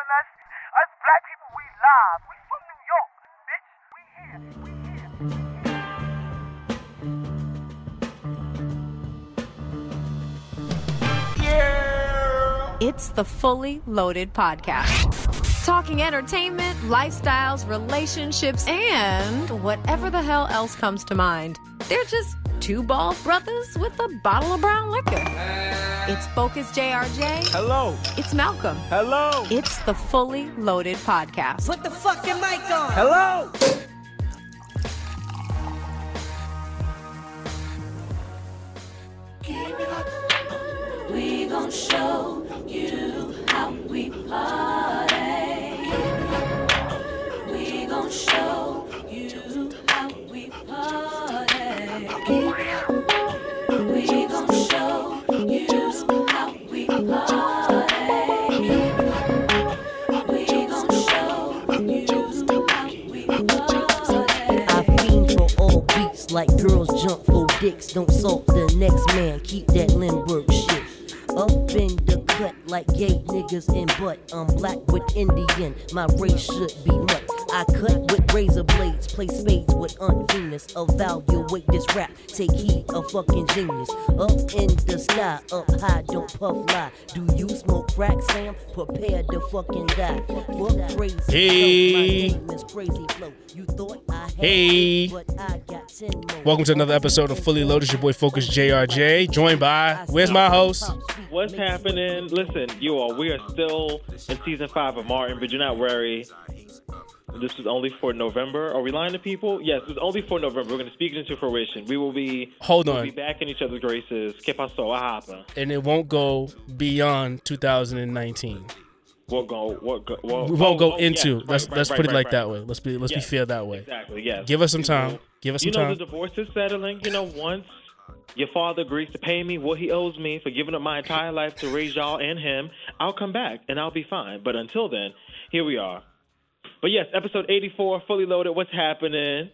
calling us. Us black people, we live. We from New York, bitch. We here. We here. It's the Fully Loaded Podcast. Talking entertainment, lifestyles, relationships, and whatever the hell else comes to mind. They're just two bald brothers with a bottle of brown liquor. It's Focus JRJ. Hello. It's Malcolm. Hello. It's the Fully Loaded Podcast. Put the fucking mic on. Hello. My race should be nut. I cut with razor blades, play spades with Aunt Venus. Evaluate this rap, take heed, a fucking genius. Up in the sky, up high, don't puff lie. Do you smoke crack, Sam? Prepare to fucking die. Fuck crazy. Hey. Flow. My name is Crazy Flow. You thought I had Hey. but I got 10 more. Welcome to another episode of Fully Loaded. Your boy Focus JRJ, joined by where's my host? What's happening? Listen, you all, we are still in season five of Martin, but do not worry. This is only for November. Are we lying to people? Yes, it's only for November. We're going to speak it into fruition. We will be. Hold We'll on. be back in each other's graces. Que? Ahapa. And it won't go beyond 2019. We'll go. What go? Well, We won't oh, go oh, into. yes, let's right, let's right, put it like that way. Let's be let's Yes. be fair that way. Exactly. Yes. Give us some time. Give us You know time. the divorce is settling. You know once your father agrees to pay me what he owes me for giving up my entire life to raise y'all and him, I'll come back and I'll be fine. But until then, here we are. But yes, episode 84, fully loaded. What's happening?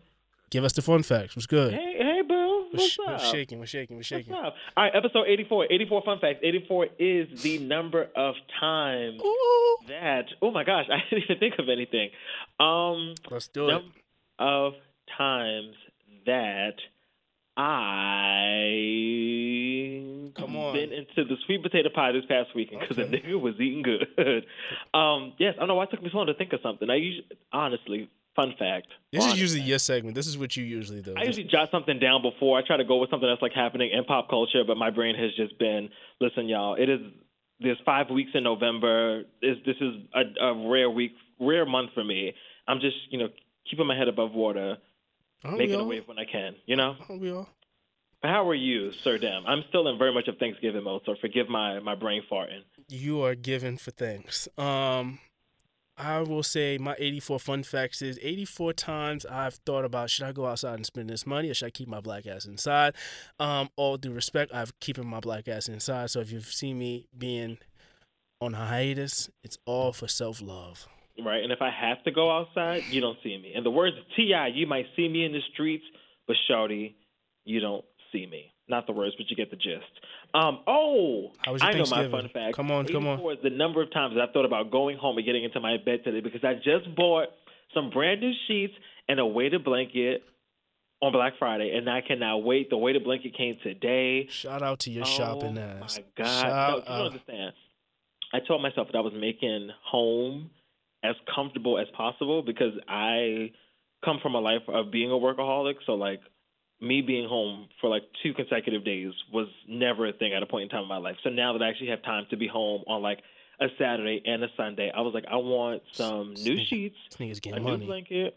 Give us the fun facts. What's good? Hey, hey, boo. What's sh- we're shaking. We're shaking. We're shaking. What's up? All right, episode 84. 84 fun facts. 84 is the number of times Ooh. that. Oh my gosh, I didn't even think of anything. Um, Let's do it. of times that I Come on. been into the sweet potato pie this past weekend because Okay. the nigga was eating good. um, yes, I don't know why it took me so long to think of something. I usually, honestly, fun fact. This is usually fact. your segment. This is what you usually do. I usually jot something down before. I try to go with something that's like happening in pop culture, but my brain has just been, listen, y'all, it is there's five weeks in November. This this is a, a rare week, rare month for me. I'm just, you know, keeping my head above water, Aren't making a wave when I can, you know. Aren't we all? How are you, Sir Dem? I'm still in very much of Thanksgiving mode, so forgive my my brain farting. you are given for thanks. Um, I will say my 84 fun facts is 84 times I've thought about should I go outside and spend this money or should I keep my black ass inside? Um, all due respect, I've keeping my black ass inside. So if you've seen me being on a hiatus, it's all for self love. Right? And if I have to go outside, you don't see me. In the words of T.I., you might see me in the streets, but Shawty, you don't see me. Not the words, but you get the gist. Um, oh, I know my fun fact. Come on, come on. 84 is the number of times that I've thought about going home and getting into my bed today because I just bought some brand new sheets and a weighted blanket on Black Friday, and I cannot wait. The weighted blanket came today. Shout out to your shopping oh ass. My God, Shout no, you don't understand. I told myself that I was making home as comfortable as possible because I come from a life of being a workaholic. So like me being home for like two consecutive days was never a thing at a point in time in my life. So now that I actually have time to be home on like a Saturday and a Sunday, I was like, I want some new sheets, This a getting new blanket.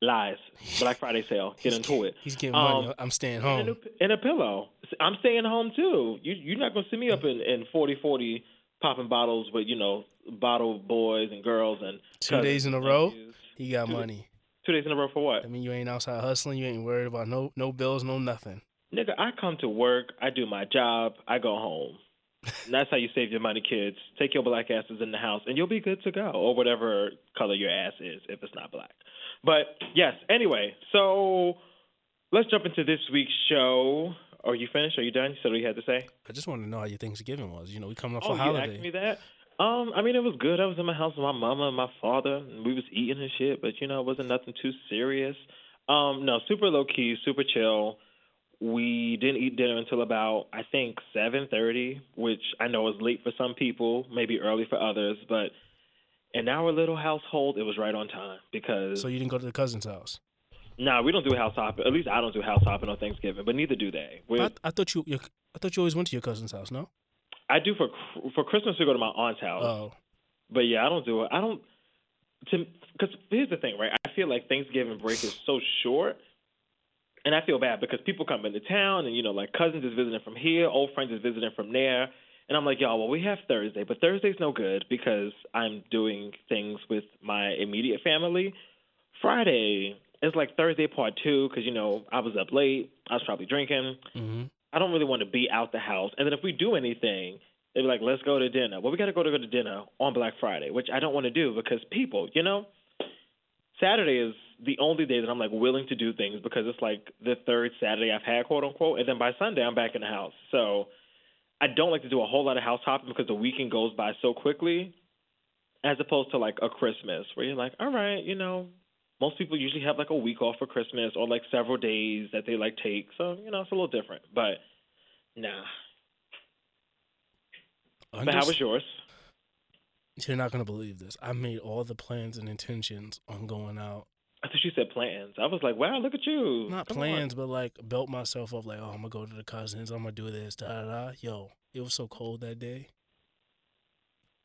Lies. Black Friday sale. Get into it. He's getting Um, money. I'm staying And home. a, and a pillow. I'm staying home too. You, you're not gonna see me up in, in 40 40 popping bottles with you know bottle of boys and girls and Two cousins days in a row? nephews. He got Two- money. Two days in a row for what? I mean, you ain't outside hustling. You ain't worried about no no bills, no nothing. Nigga, I come to work. I do my job. I go home. And that's how you save your money, kids. Take your black asses in the house, and you'll be good to go, or whatever color your ass is, if it's not black. But yes. Anyway, so let's jump into this week's show. Are you finished? Are you done? You said what you had to say. I just want to know how your Thanksgiving was. You know, we coming up Oh, for you holiday. asked me that. Um, I mean, it was good. I was in my house with my mama and my father, and we was eating and shit. But you know, it wasn't nothing too serious. Um, no, super low key, super chill. We didn't eat dinner until about I think seven thirty, which I know is late for some people, maybe early for others. But in our little household, it was right on time because So you didn't go to the cousin's house. nah, we don't do house hopping. At least I don't do house hopping on Thanksgiving, but neither do they. I, I thought you, you, I thought you always went to your cousin's house. No. I do for for Christmas we go to my aunt's house. Oh. But yeah, I don't do it. I don't. To because here's the thing, right? I feel like Thanksgiving break is so short, and I feel bad because people come into town, and you know, like cousins is visiting from here, old friends is visiting from there, and I'm like, y'all, well, we have Thursday, but Thursday's no good because I'm doing things with my immediate family. Friday is like Thursday part two because you know I was up late, I was probably drinking. hmm I don't really want to be out the house. And then if we do anything, they'd be like, let's go to dinner. Well, we got to go to go to dinner on Black Friday, which I don't want to do because people, you know, Saturday is the only day that I'm like willing to do things because it's like the third Saturday I've had, quote unquote. And then by Sunday, I'm back in the house. So I don't like to do a whole lot of house hopping because the weekend goes by so quickly as opposed to like a Christmas where you're like, all right, you know, most people usually have like a week off for Christmas or like several days that they like take. So, you know, it's a little different. But nah. But how was yours? You're not gonna believe this. I made all the plans and intentions on going out. I thought you said plans. I was like, wow, look at you. Not Come on. plans, but like built myself up. Like, oh, I'm gonna go to the cousins. I'm gonna do this. Da da da. Yo, it was so cold that day.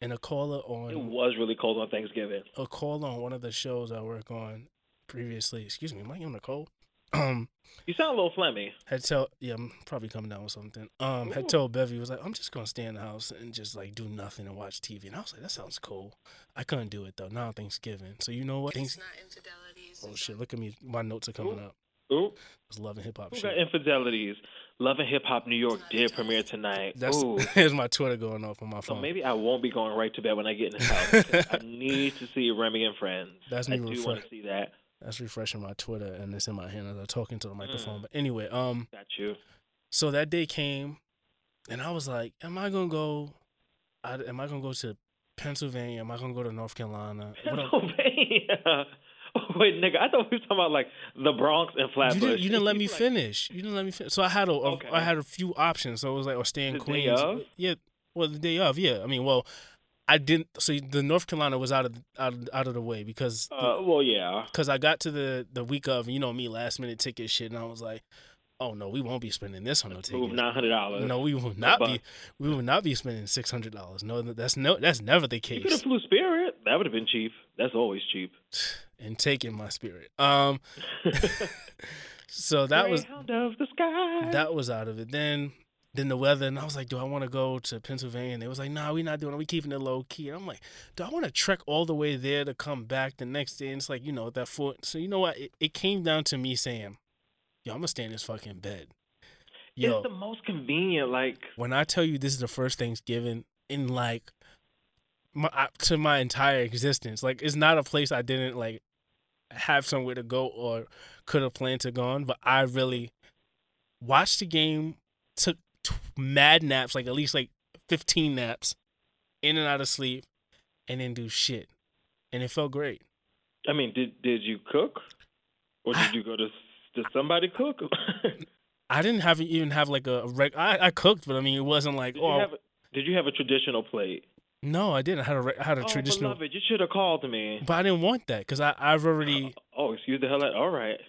And a caller on It was really cold on Thanksgiving. a caller on one of the shows I work on previously. Excuse me, am I on the cold? Um, You sound a little phlegmy. had tell yeah, I'm probably coming down with something. Um, had told Bevy was like, I'm just gonna stay in the house and just like do nothing and watch TV. And I was like, that sounds cool. I couldn't do it though. Now Thanksgiving, so you know what? Thanks- oh shit, look at me. My notes are coming Ooh. up. Ooh, I was loving hip hop who shit. got infidelities? Love and Hip Hop New York did premiere tonight. That's Ooh. here's my Twitter going off on my phone. So maybe I won't be going right to bed when I get in the house. I need to see Remy and Friends. That's I me do refre- want to see that. That's refreshing my Twitter and it's in my hand as I'm talking to the microphone. Mm. But anyway, um, Got you. so that day came, and I was like, "Am I gonna go? I, am I gonna go to Pennsylvania? Am I gonna go to North Carolina? Pennsylvania. Wait, nigga, I thought we were talking about like the Bronx and you Flatbush. didn't, you didn't let me Like, finish. You didn't let me finish. So I had a, a- Okay. I had a few options. So it was like, or stay in The day Queens. of? Yeah, well, the day of. Yeah, I mean, well, I didn't. So the North Carolina was out of out of, out of the way because the- Uh, well, yeah. because I got to the the week of, you know me, last minute ticket shit, and I was like, oh no, we won't be spending this on no Move nine hundred dollars. No, we will not be. We will not be spending six hundred dollars. No, that's no, that's never the case. You could have flew Spirit. That would have been cheap. That's always cheap. And taking my spirit. Um, so that was Greyhound of the sky. that was out of it. Then then the weather, and I was like, do I want to go to Pennsylvania? And they was like, nah, we're not doing it. We're keeping it low key. And I'm like, do I want to trek all the way there to come back the next day? And it's like, you know, that foot. So you know what? It, it came down to me saying, yo, I'm gonna stay in this fucking bed. Yo, it's the most convenient. Like, when I tell you this is the first Thanksgiving in like my to my entire existence, like it's not a place I didn't like have somewhere to go or could have planned to go on, but I really watched the game, took t- mad naps, like at least like 15 naps, in and out of sleep, and then do shit, and it felt great. I mean, did did you cook, or did you go to did somebody cook? did I didn't have even have like a reg. I, I cooked, but I mean it wasn't like you oh have a, did you have a traditional plate? no, I didn't. I had a I had a oh, traditional, beloved, you should have called me. but I didn't want that because I I've already. Oh, oh excuse the hell out. All right,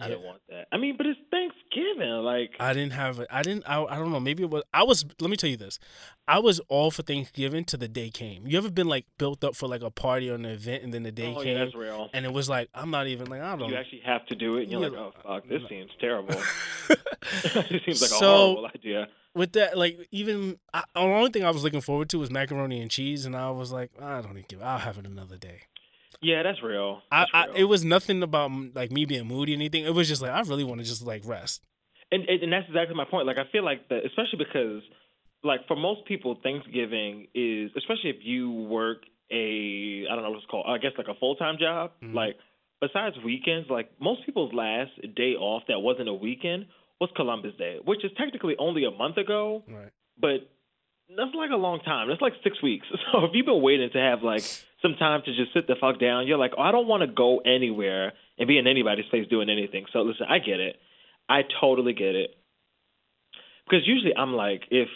I didn't want that. I mean, but it's Thanksgiving. Like, I didn't have it. I didn't. I, I don't know. Maybe it was. I was. Let me tell you this. I was all for Thanksgiving till the day came. You ever been like built up for like a party or an event, and then the day oh came, yeah, that's real. and it was like I'm not even like I don't. You actually have to do it, and you're like, oh fuck, this seems terrible. it seems like a horrible idea. With that, like even I, the only thing I was looking forward to was macaroni and cheese, and I was like, I don't even give. I'll have it another day. Yeah, that's real. That's I real. it was nothing about like me being moody or anything. It was just like I really want to just like rest. and and that's exactly my point. Like I feel like that, especially because like for most people, Thanksgiving is especially if you work a I don't know what it's called. I guess like a full time job. Mhm. Like besides weekends, like most people's last day off that wasn't a weekend was Columbus Day, which is technically only a month ago. Right. But that's like a long time. That's like six weeks. So if you've been waiting to have like some time to just sit the fuck down, you're like, oh, I don't want to go anywhere and be in anybody's face doing anything. So listen, I get it. I totally get it. Because usually I'm like, if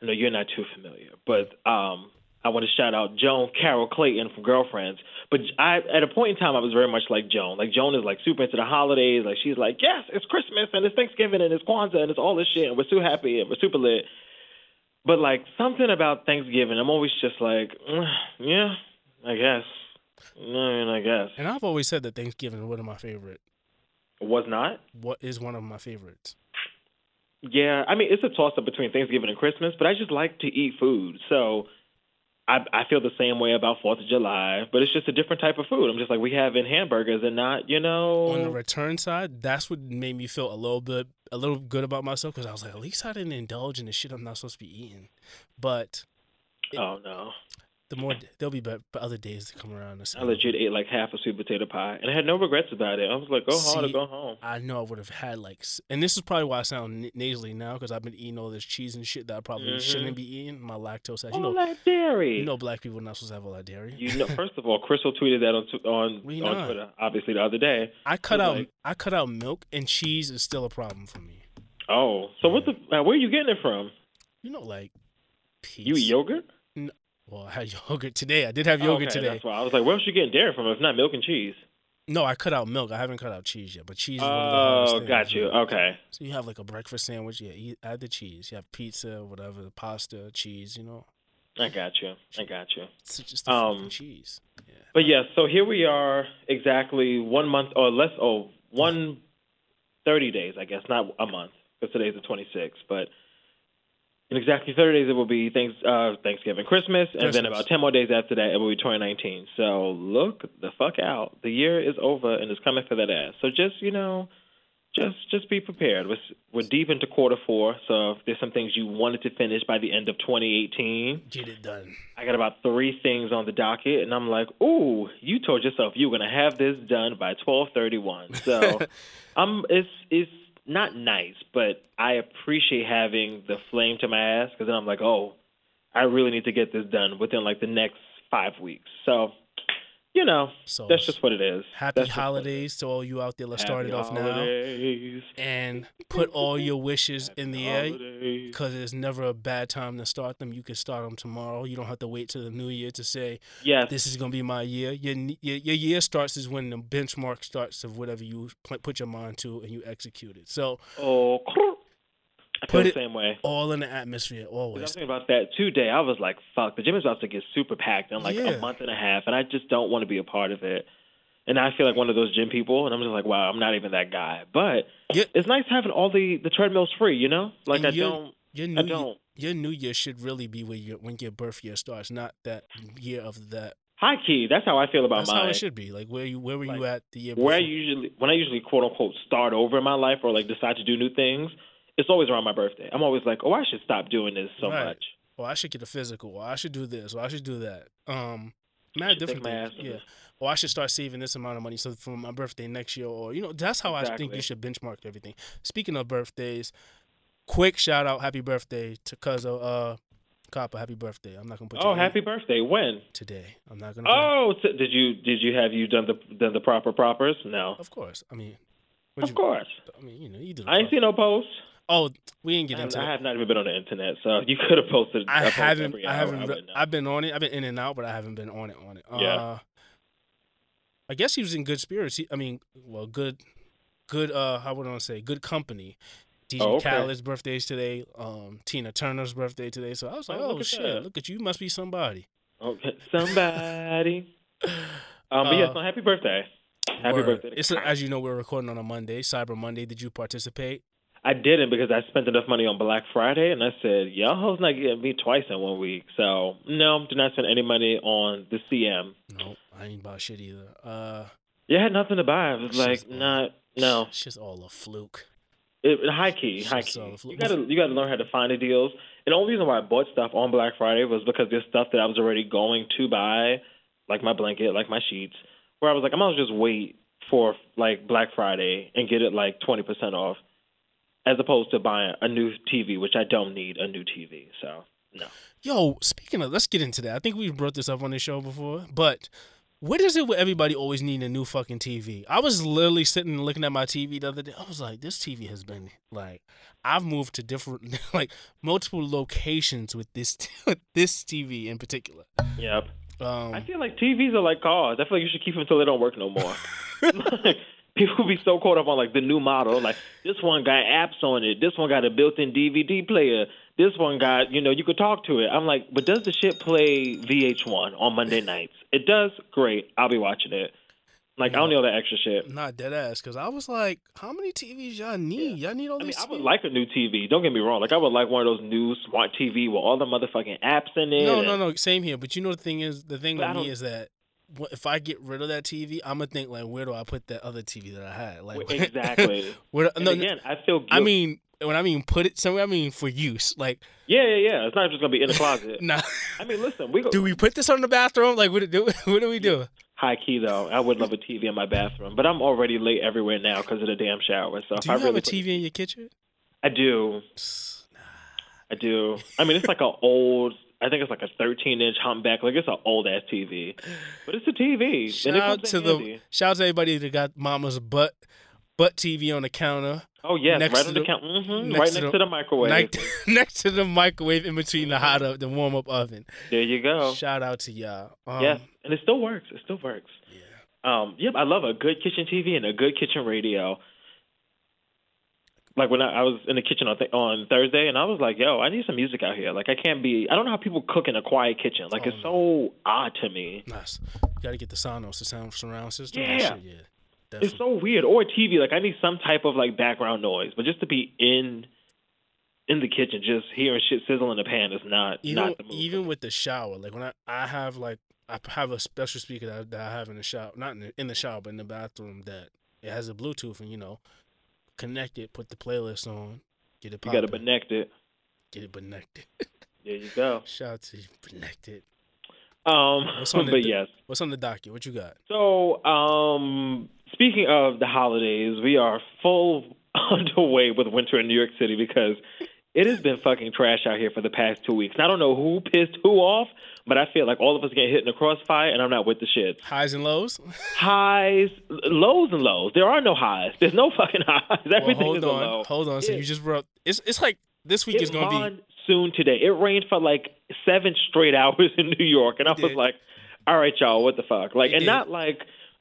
I know you're not too familiar, but um, I want to shout out Joan Carol Clayton from Girlfriends. But I, at a point in time, I was very much like Joan. Like Joan is like super into the holidays. Like she's like, yes, it's Christmas and it's Thanksgiving and it's Kwanzaa and it's all this shit and we're so happy and we're super lit. But like something about Thanksgiving, I'm always just like, "Mm, yeah, I guess. I mean, I guess. And I've always said that Thanksgiving is one of my favorite. Was not. What is one of my favorites? Yeah, I mean it's a toss up between Thanksgiving and Christmas, but I just like to eat food. So I I feel the same way about Fourth of July, but it's just a different type of food. I'm just like we have in hamburgers and not, you know. On the return side, that's what made me feel a little bit a little good about myself because I was like, at least I didn't indulge in the shit I'm not supposed to be eating. But oh no, the more there'll be but other days to come around. I legit ate like half a sweet potato pie, and I had no regrets about it. I was like, go hard or go home. I know I would have had like, and this is probably why I sound nasally now because I've been eating all this cheese and shit that I probably Mhm. shouldn't be eating. My lactose, as you All know, that dairy. you know, black people are not supposed to have all that dairy. You know, first of all, Crystal tweeted that on tw- on, We on not. Twitter, obviously the other day. I cut out, like- I cut out milk and cheese is still a problem for me. Oh, so what the? Uh, where are you getting it from? You know, like peace. You eat yogurt? Well, I had yogurt today. I did have yogurt okay, today. That's why I was like, where else you getting dairy from if not milk and cheese? No, I cut out milk. I haven't cut out cheese yet, but cheese is one of the Oh, got you. Okay. So you have like a breakfast sandwich, yeah, eat, add the cheese. You have pizza, whatever, pasta, cheese, you know. I got you. I got you. It's just the Um, cheese. Yeah. But yeah, so here we are, exactly one month or less. Oh, one thirty days, I guess, not a month, because today's the twenty sixth. But in exactly thirty days, it will be thanks, uh, Thanksgiving, Christmas, and then about ten more days after that, it will be twenty nineteen. So look the fuck out. The year is over and it's coming for that ass. So just you know, just just be prepared. We're, we're deep into quarter four, so if there's some things you wanted to finish by the end of 2018, Get it done. I got about three things on the docket, and I'm like, "Ooh, you told yourself you were gonna have this done by 12:31." So, um, it's it's not nice, but I appreciate having the flame to my ass because then I'm like, "Oh, I really need to get this done within like the next five weeks." So, you know, So that's just what it is. happy That's just what it holidays to all you out there. Let's start it off now and put all your wishes in the air because it's never a bad time to start them. You can start them tomorrow. You don't have to wait till the new year to say "Yeah, this is gonna be my year. Your your, your year starts is when the benchmark starts of whatever you put your mind to and you execute it. So oh, I feel Put the it- same way. all in the atmosphere, I was always. thinking about that today. I was like, "Fuck, the gym is about to get super packed in like Yeah. a month and a half, and I just don't want to be a part of it." And I feel like one of those gym people, and I'm just like, "Wow, I'm not even that guy." But Yeah. it's nice having all the the treadmills free, you know? Like And I don't, Your I new year, don't. your new year should really be when your when your birth year starts, not that year of that. High key, that's how I feel about That's how it should be. Like where you where were you at the year Where I usually, when I usually quote unquote start over in my life or like decide to do new things, it's always around my birthday. I'm always like, "Oh, I should stop doing this so Right. much." or I should get a physical, or I should do this, or I should do that. Um, mad different things. Yeah. Or I should start saving this amount of money so for my birthday next year, or you know, that's how I think you should benchmark everything. Speaking of birthdays, quick shout out, happy birthday to Cuzzo, uh, Copper, happy birthday. I'm not gonna put you. Oh, happy birthday! When? today. I'm not gonna. Oh, t- did you did you have you done the done the proper propers? No, of course. I mean, of you- course. I mean, you know, you do. the I ain't seen no posts. Oh, we didn't get I have, into I have not even been on the internet, so you could have posted. I haven't. I haven't. I re- wouldn't know. I've been on it. I've been in and out, but I haven't been on it. On it. Yeah. Uh, I guess he was in good spirits. He, I mean, well, good, good. Uh, how would I say? Good company. DJ Oh, okay. Khaled's birthday is today. Um, Tina Turner's birthday today. So I was like, Oh, oh, shit, that. look at you. You must be somebody. Okay, somebody. um, but yes, Uh, no, happy birthday. Happy Word. birthday. It's a, as you know, we're recording on a Monday, Cyber Monday. Did you participate? I didn't because I spent enough money on Black Friday, and I said, y'all hoes not getting me twice in one week. So no, did not spend any money on the CM. No, I ain't about shit either. Uh, Yeah, I had nothing to buy. I was like, uh, not no. it's just all a fluke. It, high key, high key. You gotta you gotta learn how to find the deals. And the only reason why I bought stuff on Black Friday was because there's stuff that I was already going to buy, like my blanket, like my sheets, where I was like, I'm gonna just wait for like Black Friday and get it like twenty percent off, as opposed to buying a new TV, which I don't need a new TV. So No. Yo, speaking of, let's get into that. I think we've brought this up on the show before, but what is it with everybody always needing a new fucking TV? I was literally sitting and looking at my TV the other day. I was like, this TV has been like, I've moved to different, like multiple locations with this with this TV in particular. Yep. Um, I feel like TVs are like cars. I feel like you should keep them until they don't work no more. like, people be so caught up on like the new model. Like this one got apps on it. This one got a built-in DVD player. This one got, you know, you could talk to it. I'm like, but does the shit play VH1 on Monday nights? It does. Great. I'll be watching it. Like I don't need all that extra shit. not dead ass, because I was like, how many TVs y'all need? Y'all need all I mean, these. I would like a new TV. Don't get me wrong. Like I would like one of those new smart TV with all the motherfucking apps in it. No, and- no, no. Same here. But you know the thing is, the thing But with me is that if I get rid of that TV, I'm gonna think like, where do I put that other TV that I had? Like Exactly. where, And no, again, I feel. I mean, when I mean put it somewhere, I mean for use. Like, yeah, yeah, yeah. It's not just gonna be in the closet. nah. I mean, listen, we go. do we put this on the bathroom? Like, what do what do we do? High key though, I would love a TV in my bathroom, but I'm already late everywhere now because of the damn shower. So if Do you I have really a put- TV in your kitchen? I do. I do. I mean, it's like an old. I think it's like a 13 inch humpback. Like it's an old ass TV, but it's a TV. Shout out to in the shout out to everybody that got mama's butt butt TV on the counter. Oh yes, next right to on the, the- count. hmm next right to next the- to the microwave. Next, next to the microwave in between the hot up the warm up oven. There you go. Shout out to y'all. Um, yeah, and it still works. It still works. Yeah. Um, yep, I love a good kitchen TV and a good kitchen radio. Like when I, I was in the kitchen on th- on Thursday, and I was like, "Yo, I need some music out here. Like, I can't be. I don't know how people cook in a quiet kitchen. Like, Oh, it's so odd to me. Nice. You gotta get the Sonos, the sound surround system. Yeah. shit, yeah. It's so weird. Or TV. Like, I need some type of like background noise, but just to be in in the kitchen, just hearing shit sizzle in the pan is not even not the move. even with the shower, like when I I have like I have a special speaker that, that I have in the shower, not in the, in the shower, but in the bathroom that it has a Bluetooth and you know, connect it, put the playlist on, get it you got to connect it. get it connected. There you go. Shout out to you, connected. Um, What's on the- but yes. What's on the docket? What you got? So, um, speaking of the holidays, we are full underway with winter in New York City because it has been fucking trash out here for the past two weeks. I don't know who pissed who off, but I feel like all of us get hit in the crossfire, and I'm not with the shit. Highs and lows. Highs, lows, and lows. There are no highs. There's no fucking highs. Well, Everything hold is a on, low. hold on. So Yeah. you just brought it's it's like this week It is gonna be soon today. It rained for like seven straight hours in New York, and I It was like, "All right, y'all, what the fuck?" Like, It and did. not like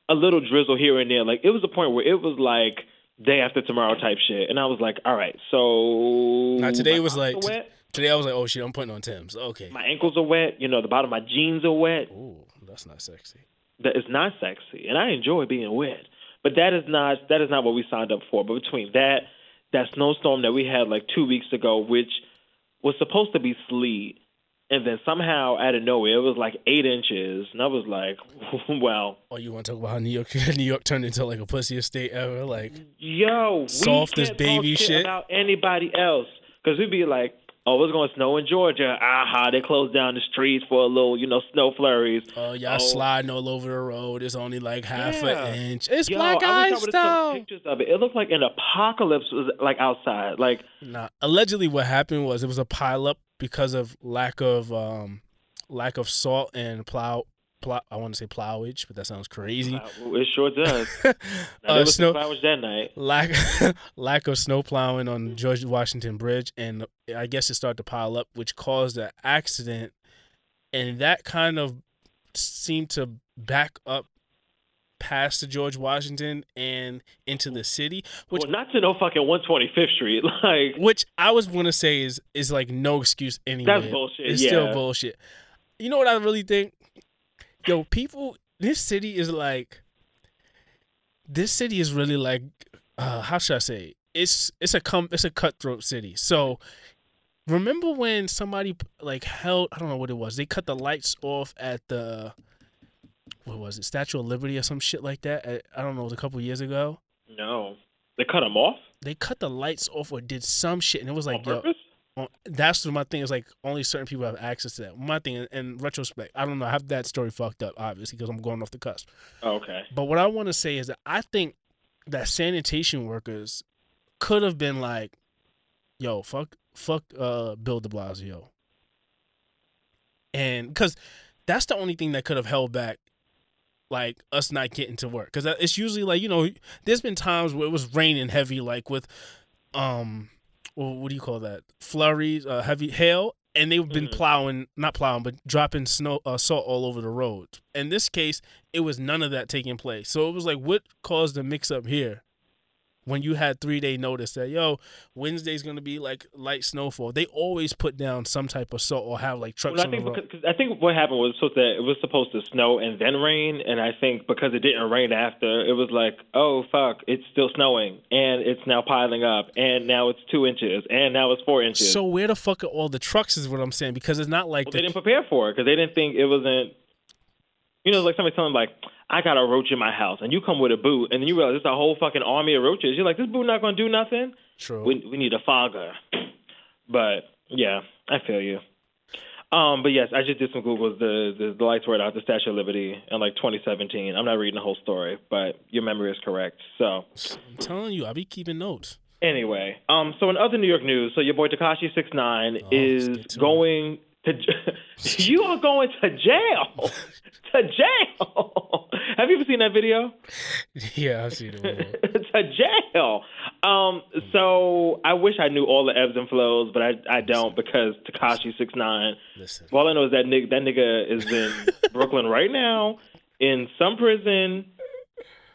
a little drizzle here and there. Like, it was a point where it was like day after tomorrow type shit, and I was like, "All right, so Now, today was like- wet, today. I was like, oh shit, I'm putting on Tim's. Okay. my ankles are wet. You know, the bottom of my jeans are wet. Ooh, that's not sexy. That is not sexy, and I enjoy being wet, but that is not that is not what we signed up for. But between that, that snowstorm that we had like two weeks ago, which was supposed to be sleet, and then somehow out of nowhere it was like eight inches, and I was like, well, Oh, you want to talk about how New York, New York turned into like a pussy estate ever? Like, yo, Soft we as can't baby talk shit. about anybody else because we'd be like. Oh, it's going to snow in Georgia. Aha, they closed down the streets for a little, you know, snow flurries. oh, y'all Oh. sliding all over the road. It's only like half Yeah. an inch. It's Yo, black I ice though. pictures of it. It looked like an apocalypse was like outside. Like Nah, allegedly, what happened was it was a pileup because of lack of um, lack of salt and plow. plow I want to say plowage, but that sounds crazy. It sure does. Now, uh, was snow, flowers that night. lack lack of snow plowing on George Washington Bridge, and I guess it started to pile up, which caused an accident, and that kind of seemed to back up past the George Washington and into the city, which well, not to no fucking 125th Street. Like, which I was gonna say is is like no excuse anyway. That's bullshit, It's still bullshit. You know what I really think? Yo, people, this city is like, this city is really like, uh, how should I say? It's it's a com it's a cutthroat city. So remember when somebody like held I don't know what it was. They cut the lights off at the what was it Statue of Liberty or some shit like that. I, I don't know. It was a couple years ago. no. They cut them off They cut the lights off or did some shit, and it was like, on yo, on- that's my thing. Is like only certain people have access to that. My thing, in, in retrospect, I don't know. I have that story fucked up, obviously, because I'm going off the cusp. Oh, okay. But what I want to say is that I think that sanitation workers could have been like, "Yo, fuck, fuck, uh, Bill De Blasio. and because that's the only thing that could have held back like us not getting to work. Because it's usually like you know there's been times where it was raining heavy like with um what do you call that? Flurries uh heavy hail and they've been Mhm. plowing not plowing but dropping snow uh, salt all over the roads. In this case it was none of that taking place. So it was like what caused the mix up here when you had three day notice that yo Wednesday's gonna be like light snowfall, they always put down some type of salt or have like trucks Well, I think because, 'cause I think what happened was supposed to it was supposed to snow and then rain, and I think because it didn't rain after, it was like, oh fuck, it's still snowing, and it's now piling up, and now it's two inches, and now it's four inches. So where the fuck are all the trucks? Is what I'm saying because it's not like Well, the, they didn't prepare for it because they didn't think it wasn't. You know, like somebody telling like, I got a roach in my house, and you come with a boot, and then you realize it's a whole fucking army of roaches. You're like, this boot not gonna do nothing. True. We we need a fogger. But yeah, I feel you. Um, but yes, I just did some Googles. The, the the lights were out the Statue of Liberty in like 2017. I'm not reading the whole story, but your memory is correct. So I'm telling you, I be keeping notes. Anyway, um, so in other New York news, so your boy Tekashi Six Nine Oh, is get to you are going to jail. to jail. Have you ever seen that video? yeah, I've seen it. to jail. Um, so I wish I knew all the ebbs and flows, but I I don't because Tekashi Six Nine. Listen, All I know is that nigga that nigga is in Brooklyn right now in some prison,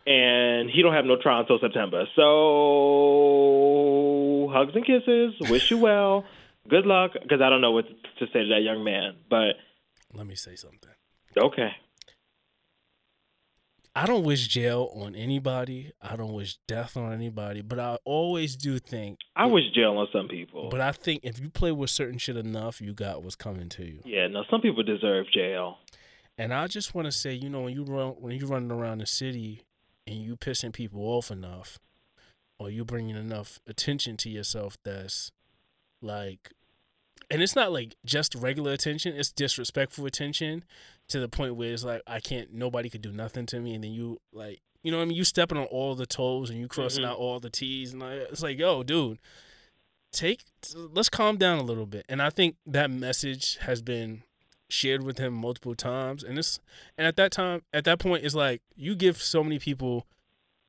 and he don't have no trial until September. So hugs and kisses. Wish you well. Good luck, because I don't know what to say to that young man. But let me say something. okay, I don't wish jail on anybody. I don't wish death on anybody. But I always do think. I wish jail on some people. But I think if you play with certain shit enough, you got what's coming to you. yeah, no, some people deserve jail. And I just want to say, you know, when you run when you running around the city and you pissing people off enough, or you bringing enough attention to yourself, that's like, and it's not like just regular attention; it's disrespectful attention to the point where it's like I can't, nobody could do nothing to me, and then you like, you know, what I mean, you stepping on all the toes and you crossing Mhm. out all the T's, and like, it's like, yo, dude, take, let's calm down a little bit. And I think that message has been shared with him multiple times and this and at that time at that point it's like you give so many people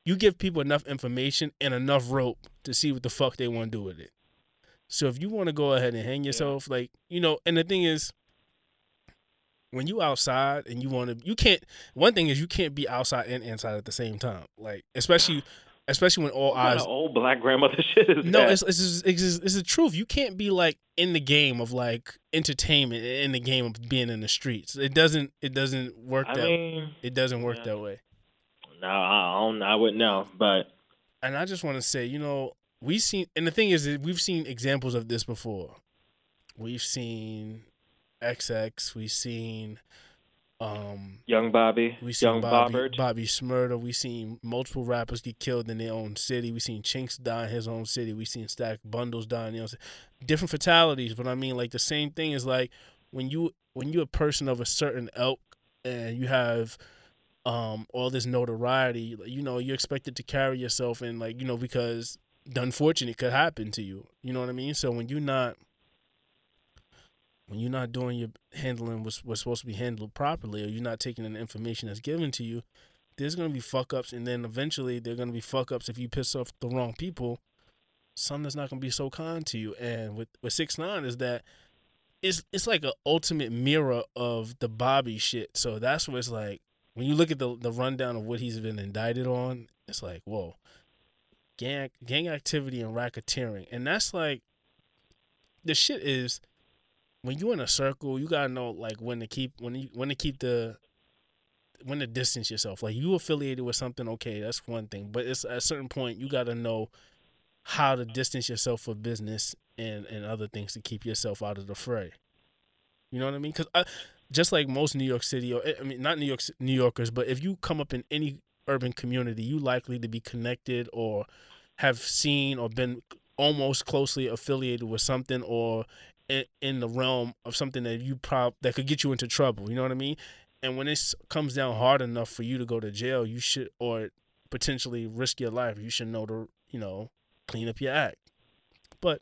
you give people enough information and enough rope to see what the fuck they want to do with it so if you want to go ahead and hang yourself like you know and the thing is when you outside and you want to you can't one thing is you can't be outside and inside at the same time like especially especially when all What eyes old black grandmother shit is no, that? it's it's, just- it's, just- it's the truth. You can't be like in the game of like entertainment, in the game of being in the streets. It doesn't it doesn't work I that mean, it doesn't work yeah. that way. no, I don't. I wouldn't know, but And I just want to say, you know, we've seen, and the thing is, that we've seen examples of this before. We've seen XX. We've seen um young Bobby, We seen young Bobby, Bobbert. Bobby Shmurda. We seen multiple rappers get killed in their own city. We seen Chinx die in his own city. We seen Stack Bundles die in their own city. Different fatalities, but I mean, like the same thing is like when you when you're a person of a certain ilk and you have um all this notoriety, you know, you're expected to carry yourself and like you know because the unfortunate could happen to you. You know what I mean? So when you're not when you're not doing your handling what's, what's supposed to be handled properly or you're not taking in the information that's given to you there's to be fuck ups and then eventually there're going to be fuck ups if you piss off the wrong people some that's not to be so kind to you and with with 6 9 is that it's it's like an ultimate mirror of the bobby shit so that's where it's like when you look at the the rundown of what he's been indicted on it's like whoa gang gang activity and racketeering and that's like the shit is when you're in a circle, you gotta know like when to keep when you when to keep the when to distance yourself. Like you affiliated with something, okay, that's one thing. But it's at a certain point you gotta know how to distance yourself for business and and other things to keep yourself out of the fray. You know what I mean? Because uh, just like most New York City, or eh, I mean not New York New Yorkers, but if you come up in any urban community, you likely to be connected or have seen or been almost closely affiliated with something or in, in the realm of something that you prob that could get you into trouble. You know what I mean? And when it comes down hard enough for you to go to jail, you should or potentially risk your life. You should know to you know clean up your act. But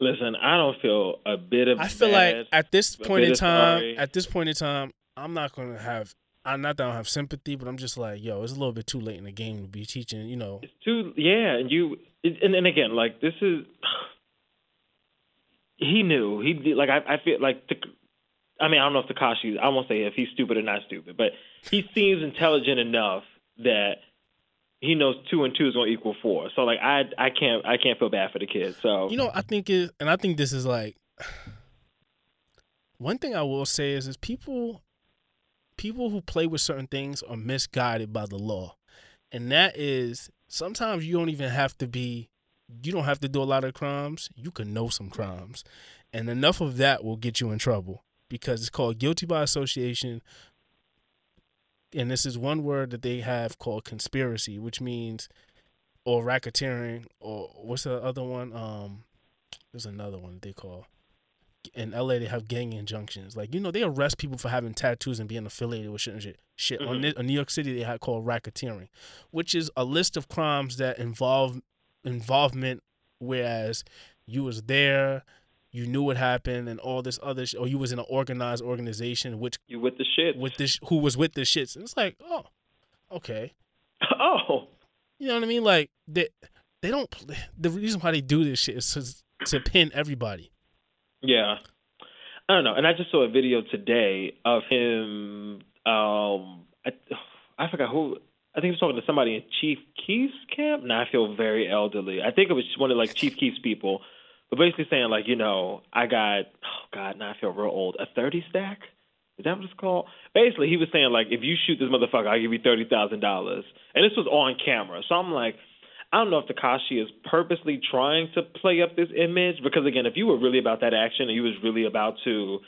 Listen, I don't feel a bit of. I feel bad. like at this point in time, sorry. at this point in time, I'm not gonna have. I'm not that I don't have sympathy, but I'm just like, yo, it's a little bit too late in the game to be teaching. You know, It's too yeah, and you and and again, like this is he knew he like I I feel like the, I mean I don't know if Tekashi I won't say if he's stupid or not stupid, but he seems intelligent enough that he knows two and two is going to equal four. So like I I can't I can't feel bad for the kid. So you know, I think it, and I think this is like one thing I will say is, is people, people who play with certain things are misguided by the law, and that is sometimes you don't even have to be, you don't have to do a lot of crimes. You can know some crimes, and enough of that will get you in trouble because it's called guilty by association. And this is one word that they have called conspiracy, which means or racketeering or what's the other one? Um, there's another one they call. In LA, they have gang injunctions. Like you know, they arrest people for having tattoos and being affiliated with shit and shit. Shit on Mhm. Ni- on New York City, they have called racketeering, which is a list of crimes that involve involvement. Whereas you was there, you knew what happened, and all this other, sh- or you was in an organized organization, which you with the shit. with this, who was with the shits, and it's like, oh, okay, oh, you know what I mean? Like they they don't. The reason why they do this shit is to, to pin everybody. Yeah. I don't know. And I just saw a video today of him um I I forgot who I think he was talking to somebody in Chief Keef's camp. Now I feel very elderly. I think it was one of like Chief Keef's people. But basically saying like, you know, I got oh god, now I feel real old. A thirty stack? Is that what it's called? Basically he was saying like if you shoot this motherfucker, I'll give you thirty thousand dollars. And this was on camera. So I'm like I don't know if Tekashi is purposely trying to play up this image because again, if you were really about that action and you was really about to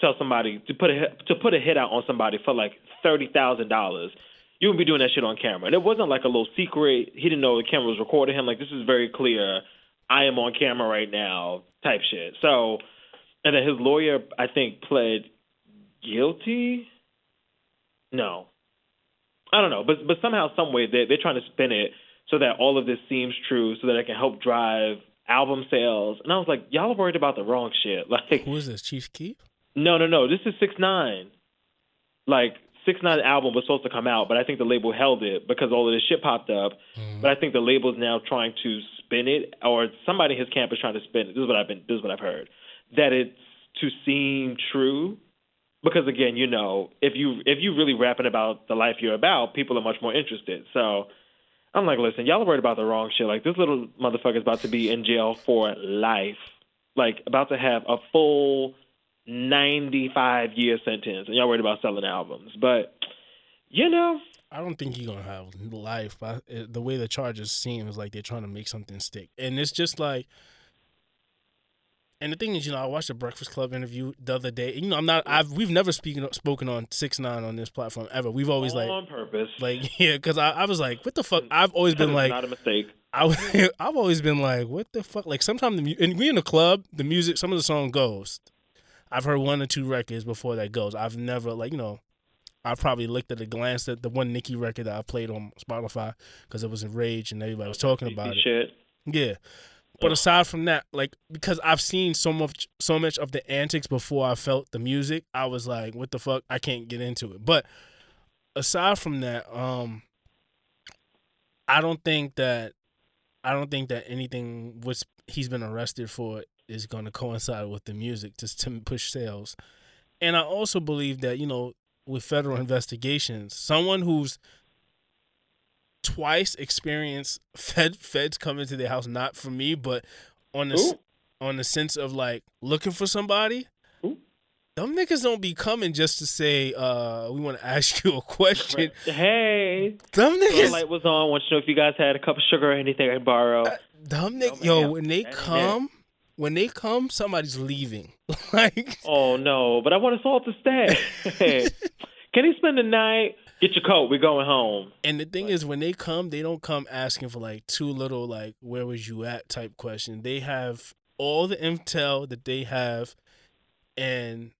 tell somebody to put a to put a hit out on somebody for like thirty thousand dollars, you would be doing that shit on camera. And it wasn't like a little secret. He didn't know the camera was recording him. Like this is very clear. I am on camera right now, type shit. So, and then his lawyer, I think, pled guilty. No, I don't know, but but somehow, some way, they they're trying to spin it so that all of this seems true, so that it can help drive album sales. And I was like, y'all are worried about the wrong shit. Like, Who is this? Chief Keef? no, no, no, this is six nine. Like six nine album was supposed to come out, but I think the label held it because all of this shit popped up. Mm-hmm. But I think the label's now trying to spin it, or somebody in his camp is trying to spin it. This is what I've been. This is what I've heard. That it's to seem true, because again, you know, if you if you really rapping about the life you're about, people are much more interested. So I'm like, listen, y'all are worried about the wrong shit. Like this little motherfucker's about to be in jail for life, like about to have a full 95 year sentence, and y'all worried about selling albums. But you know, I don't think he's gonna have life. I, the way the charges seem is like they're trying to make something stick, and it's just like. And the thing is, you know, I watched the Breakfast Club interview the other day. You know, I'm not. I've we've never speaking spoken on six nine on this platform ever. We've always like on purpose. like yeah, because I, I was like, what the fuck? I've always been like, not a mistake. I was, I've always been like, what the fuck? Like sometimes the and we in the club, the music, some of the song goes. I've heard one or two records before that goes. I've never like you know, I probably looked at a glance at the one Nicki record that I played on Spotify because it was in Rage and everybody was talking about it. Shit. Yeah. But aside from that, like because I've seen so much so much of the antics before I felt the music, I was like, what the fuck? I can't get into it. But aside from that, um I don't think that I don't think that anything was he's been arrested for is going to coincide with the music just to push sales. And I also believe that, you know, with federal investigations, someone who's twice experienced fed feds coming to their house not for me but on the Ooh. on the sense of like looking for somebody Ooh. them niggas don't be coming just to say uh we want to ask you a question Hey, them niggas the light was on. Want to know if you guys had a cup of sugar or anything I borrow? them Oh, niggas man, yo yeah. when they That come when they come somebody's leaving like Oh no, but I want us all to stay. Can he spend the night? Get your coat. We're going home. And the thing is, when they come, they don't come asking for like two little like "Where was you at?" type question. They have all the intel that they have, and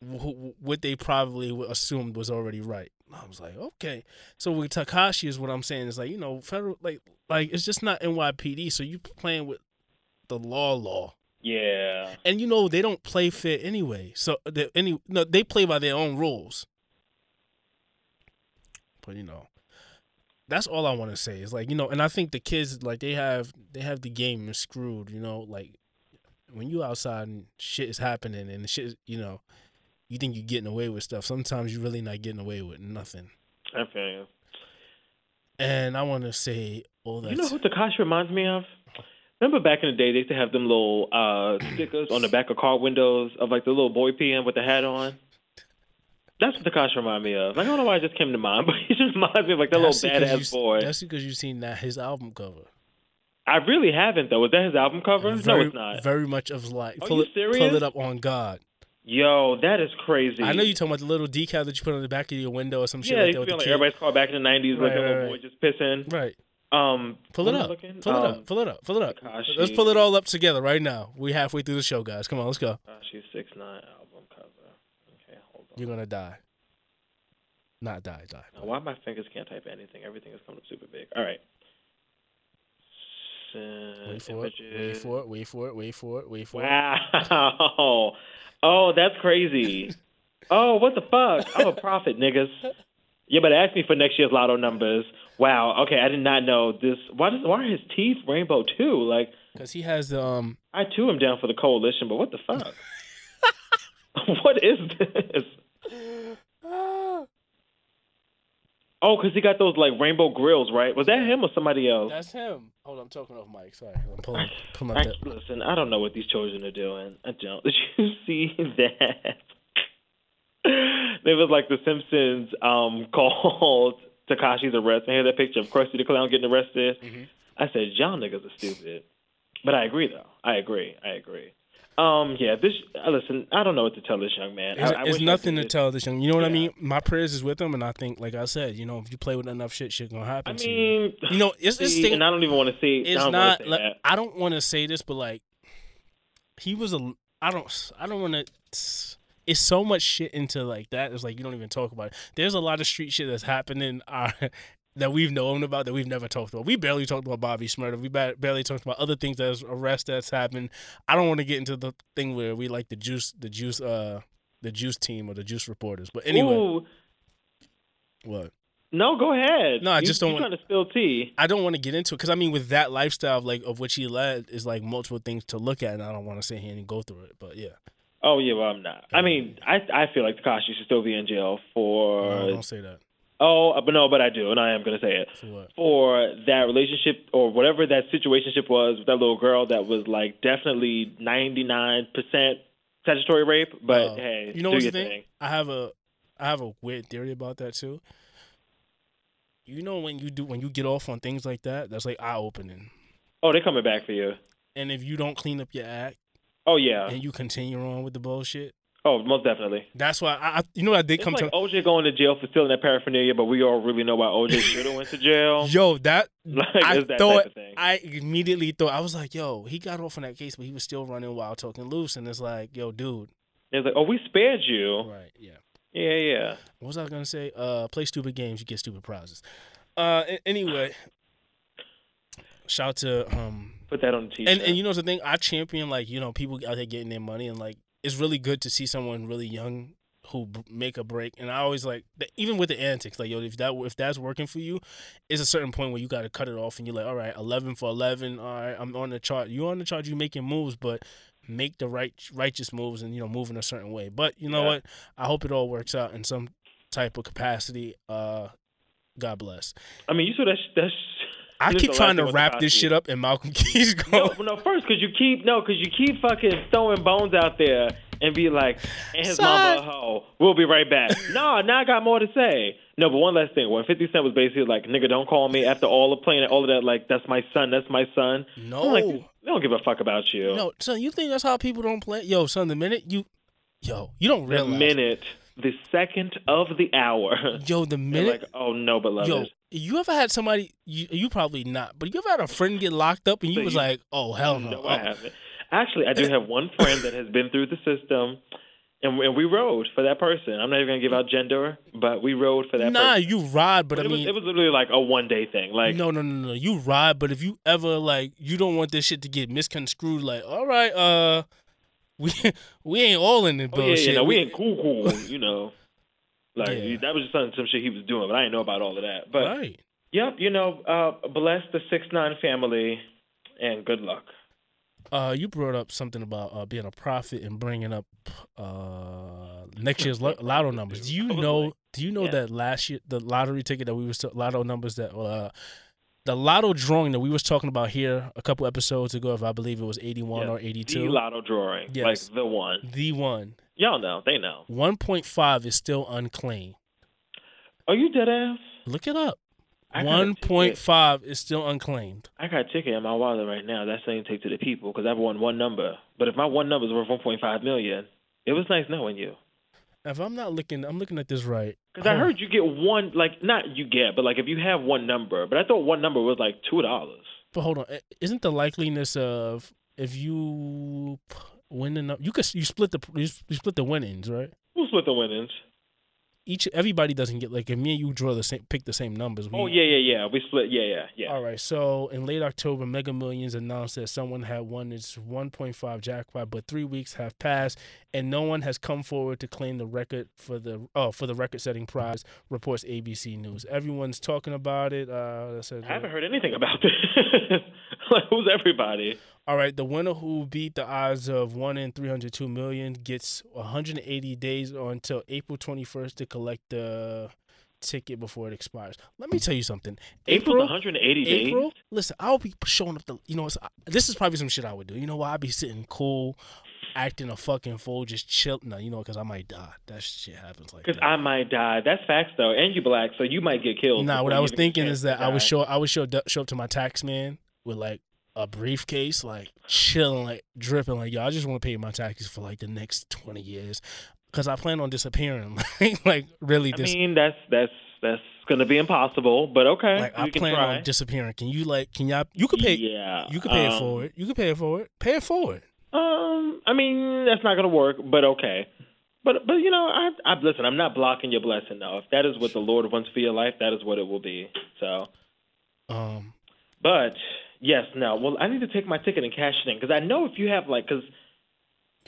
wh- what they probably assumed was already right. I was like, okay. So with Tekashi is what I'm saying is like you know federal like like it's just not NYPD. So you playing with the law law. Yeah. And you know they don't play fair anyway. So they any no, they play by their own rules. But you know, that's all I want to say is like you know, and I think the kids like they have they have the game screwed. You know, like when you outside and shit is happening and the shit, you know, you think you're getting away with stuff. Sometimes you're really not getting away with nothing. I feel you. And I want to say all that. You know who Tekashi reminds me of? Remember back in the day, they used to have them little uh, stickers on the back of car windows of like the little boy peeing with the hat on. That's what the Tekashi reminds me of. Like, I don't know why it just came to mind, but he just reminds me of like that That's little badass you- boy. That's because you've seen that his album cover. I really haven't though. Was that his album cover? very, no, it's not. Very much of like Are pull you it pull it up on God. Yo, that is crazy. I know you're talking about the little decal that you put on the back of your window or some shit Yeah, like it that used with the like kid. everybody's car back in the '90s, like Right, little right, boy right. just pissing. Right. Um, Pull it what am I up. looking? Pull it Um, up. Pull it up. Pull it up. Tekashi. Let's pull it all up together right now. We halfway through the show, guys. Come on, let's go. Tekashi six nine album cover. Okay, hold on. You're gonna die. Not die, die. Now, why my fingers can't type anything? Everything is coming up super big. All right. Send Wait for it. Wait for it. Wait for it. Wait for it. Wait for it. Wow. Oh, that's crazy. oh, what the fuck? I'm a prophet, niggas. Yeah, but ask me for next year's lotto numbers. Wow. Okay, I did not know this. Why does why are his teeth rainbow too? Like Because he has um. I too am down for the coalition, but what the fuck? what is this? Oh, because he got those like rainbow grills, right? Was that him or somebody else? That's him. Hold on, I'm talking off mic. Sorry, I'm pulling, pulling I, listen, I don't know what these children are doing. I don't. Did you see that? There was like the Simpsons um, called Tekashi's arrest. And here's that picture of Krusty the Clown getting arrested. Mm-hmm. I said, y'all niggas are stupid. But I agree, though. I agree. I agree. Um, yeah, this. Uh, listen, I don't know what to tell this young man. It's, I, I it's wish I nothing to tell this young. You know what I mean? My prayers is with him, and I think, like I said, you know, if you play with enough shit, shit gonna happen I to you. mean, You know, it's this thing. and I don't even want to say. It's don't say like. I don't want to say this, but like he was a. I don't. I don't want to. It's so much shit into like that. It's like you don't even talk about it. There's a lot of street shit that's happening our, that we've known about that we've never talked about. We barely talked about Bobby Shmurda. We ba- barely talked about other things that's arrest that's happened. I don't want to get into the thing where we like the juice, the juice, uh, the juice team or the juice reporters. But anyway, Ooh, what? no, go ahead. No, I You- just don't want- to spill tea. I don't want to get into it because I mean, with that lifestyle of like of which he led, is like multiple things to look at, and I don't want to sit here and go through it. But yeah, Oh yeah, well I'm not. I mean, I I feel like Tekashi should still be in jail for. no, don't say that. Oh, but no, but I do, and I am gonna say it For for that relationship or whatever that situationship was with that little girl that was like definitely ninety nine percent statutory rape. But Uh, hey, you know what's your the thing? thing. I have a, I have a weird theory about that too. You know when you do when you get off on things like that, that's like eye opening. Oh, they're coming back for you. And if you don't clean up your act Oh yeah. and you continue on with the bullshit, Oh, most definitely. that's why I, you know I did It's come like to OJ going to jail for stealing that paraphernalia, but we all really know why OJ should have went to jail. yo that Like, I that thought thing. I immediately thought I was like yo he got off on that case but he was still running while talking loose and it's like yo dude It's like, oh, we spared you. right yeah Yeah, yeah. what was I gonna say uh play stupid games you get stupid prizes uh anyway shout out to um Put that on the t-shirt. and and you know the thing I champion like you know people out there getting their money and like it's really good to see someone really young who b- make a break. And I always like even with the antics like yo if that if that's working for you it's a certain point where you got to cut it off and you're like all right 11 for 11 all right I'm on the chart. You on the chart you making moves but make the right righteous moves and you know move in a certain way. But you know Yeah. what? I hope it all works out in some type of capacity. Uh God bless. I mean, you saw that. sh- that I keep trying to wrap this shit up and Malcolm keeps going no, first, because you keep no, because you keep fucking throwing bones out there and be like, and his Son. mama a hoe. We'll be right back. no, now I got more to say. No, but one last thing. When Fifty Cent was basically like, "Nigga, don't call me." After all the playing and all of that, like, "That's my son. That's my son." no I'm like, they don't give a fuck about you. No, son, you think that's how people don't play? Yo, son, the minute you, yo, you don't realize. the minute, the second of the hour, Yo, the they're minute. like, "Oh no, beloved." yo, you ever had somebody? You, you probably not, but you ever had a friend get locked up and you So was you- like, oh hell no. No, I haven't. Actually, I do have one friend that has been through the system. and, and we rode for that person. I'm not even gonna give out gender, but we rode for that nah, person. you ride, but, But I it was mean, it was literally like a one day thing. Like no, no, no, no. You ride, but if you ever like, you don't want this shit to get misconstrued. Like, all right, uh, we we ain't all in the oh yeah, bullshit. yeah, no, we ain't cool, cool, you know. Like Yeah. that was just some, some shit he was doing, but I didn't know about all of that. But right. yep, you know, uh, bless the six nine family, and good luck. Uh, you brought up something about uh, being a prophet and bringing up uh next year's lo- lotto numbers. Do you know? Do you know yeah. that last year the lottery ticket that we was lotto numbers that uh the lotto drawing that we was talking about here a couple episodes ago, if I believe it was eighty one Yes, or eighty two. The lotto drawing, Yes. like the one. the one Y'all know, they know. one point five is still unclaimed. Are you dead ass? Look it up. I got a One point five is still unclaimed. I got a ticket in my wallet right now. That's saying take to the people because I've won one number. But if my one number is worth 1.5 million, it was nice knowing you. If I'm not looking, I'm looking at this right. Because I heard you get one, like not you get, but like if you have one number. But I thought one number was like two dollars. But hold on, isn't the likeliness of if you win the you could you split the you you split the winnings right? Who split the winnings? Each everybody doesn't get like if me and you draw the same pick the same numbers. We, Oh yeah, yeah, yeah. We split. Yeah, yeah, yeah. All right, so in late October, Mega Millions announced that someone had won its 1.5 jackpot, but three weeks have passed, and no one has come forward to claim the record for the oh for the record-setting prize. Reports ABC News. Everyone's talking about it. Uh, I haven't heard anything about this. Like who's everybody? All right, the winner who beat the odds of one in 302 million gets 180 days or until April 21st to collect the ticket before it expires. Let me tell you something. April 180 days. April, listen, I'll be showing up the. You know, this is probably some shit I would do. You know why? I'd be sitting cool, acting a fucking fool, just chill. No, you know, because I might die. That shit happens like Because. I might die. That's facts though, and you black, so you might get killed. Nah, what I was even get a thinking is that I would show I would show show up to my tax man with like a briefcase, like chilling, like dripping, like yo, I just want to pay my taxes for like the next twenty years, because I plan on disappearing, like like really I mean, that's that's that's gonna be impossible, but okay, like I plan try. on disappearing. Can you like can y'all you could pay yeah, you could pay it um, forward, you could pay it forward, pay it forward. Um, I mean, that's not gonna work, but okay. But but you know, I I listen. I'm not blocking your blessing though. If that is what the Lord wants for your life, that is what it will be. So, Um, but yes, no. Well, I need to take my ticket and cash it in because I know if you have like, because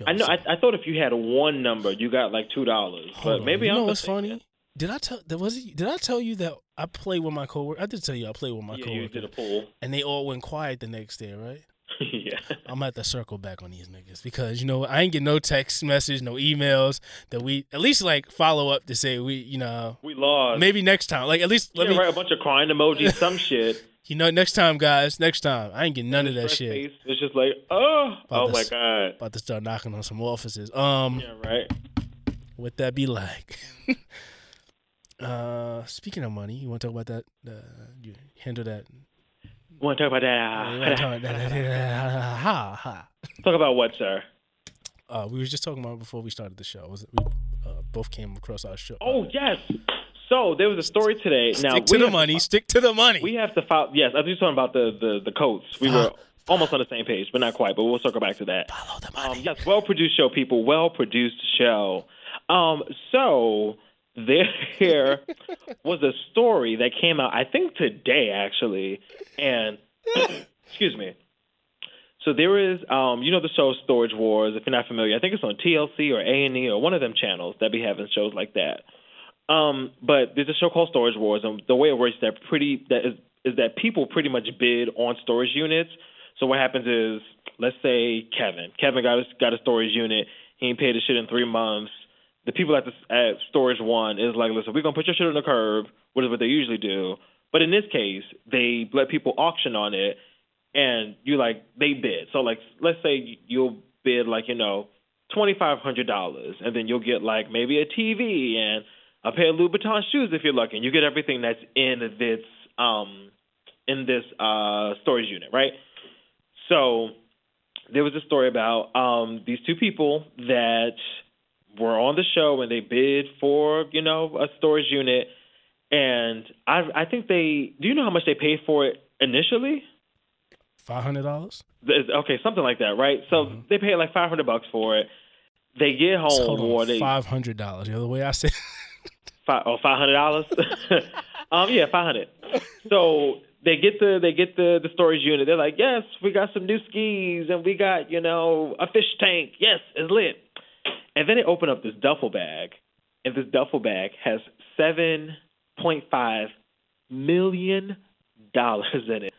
I know I, I thought if you had one number, you got like two dollars. But on. maybe you I'm know what's funny? Did I tell that was it, did I tell you that I played with my coworker? I did tell you I played with my Yeah, you coworker, did a pool. and they all went quiet the next day, right? yeah. I'm at the circle back on these niggas because you know? I ain't get no text message, no emails that we at least like follow up to say we, you know, We lost. maybe next time. Like at least let yeah, me, write a bunch of crying emojis, some shit. You know, next time, guys, next time. I ain't getting none of that shit. face. It's just like, oh, oh About my god. About to start knocking on some offices. Um, Yeah, right. what that be like? uh, speaking of money, you want to talk about that? Uh, you handle that. Want to talk about that? talk, about ha ha. Talk about what, sir? Uh, we was just talking about before we started the show. Was it, we uh, both came across our show. Oh uh, yes. So there was a story today. stick now to the money. Stick to the money. we have to file. Yes, I was just talking about the the the coats. We were almost on the same page, but not quite. But we'll circle back to that. Follow the Um, money. yes, well produced show, people. Well produced show. Um, so there was a story that came out, I think today actually, and excuse me. So there is, um, you know, the show Storage Wars. If you're not familiar, I think it's on TLC or A and E or one of them channels that be having shows like that. Um, but there's a show called Storage Wars, and the way it works is that pretty that is is that people pretty much bid on storage units. So what happens is, let's say Kevin, Kevin got a, got a storage unit. He ain't paid his shit in three months. The people at the at Storage One is like, listen, we're gonna put your shit on the curb, which is what they usually do. But in this case, they let people auction on it, and you like they bid. So like, let's say you'll bid like you know twenty five hundred dollars, and then you'll get like maybe a TV and a pair of Louboutin shoes if you're lucky. You get everything that's in this um in this uh storage unit, right? So there was a story about um these two people that were on the show and they bid for you know a storage unit, and I I think they do you know how much they paid for it initially? Five hundred dollars. Okay, something like that, right? So they paid like five hundred bucks for it. they get home or they five hundred dollars. You know the way I said. oh five hundred dollars. um, yeah, five hundred. So they get the they get the the storage unit. They're like, yes, we got some new skis and we got you know a fish tank. Yes, it's lit. And then they open up this duffel bag, and this duffel bag has seven point five million dollars in it.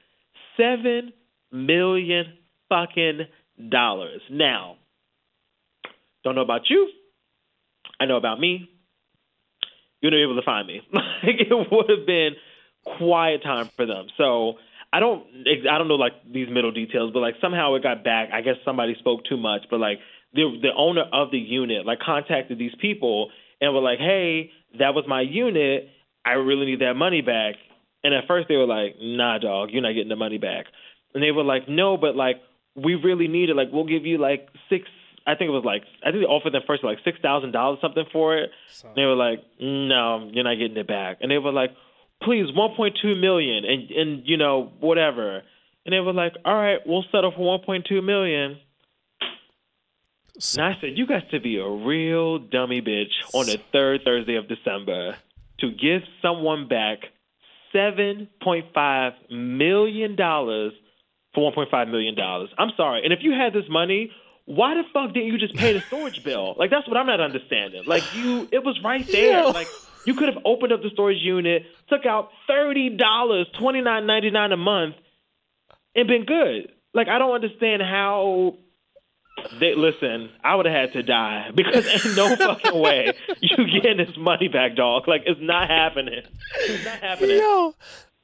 Seven million fucking dollars. Now, don't know about you. I know about me you're not able to find me. like it would have been quiet time for them. So I don't I don't know like these middle details, but like somehow it got back. I guess somebody spoke too much, but like the the owner of the unit like contacted these people and were like, "Hey, that was my unit. I really need that money back." And at first they were like, "Nah, dog, you're not getting the money back." And they were like, "No, but like we really need it. Like we'll give you like six I think it was like I think they offered them first like six thousand dollars something for it. And they were like, no, you're not getting it back. And they were like, please, one point two million, and and you know whatever. And they were like, all right, we'll settle for one point two million. And I said, you got to be a real dummy bitch on the third Thursday of December to give someone back seven point five million dollars for one point five million dollars. I'm sorry. And if you had this money, why the fuck didn't you just pay the storage bill? Like that's what I'm not understanding. Like you, it was right there. Yo. Like you could have opened up the storage unit, took out thirty dollars, twenty nine ninety nine a month, and been good. Like I don't understand how. They listen. I would have had to die because ain't no fucking way you getting this money back, dog. Like it's not happening. It's not happening. Yo,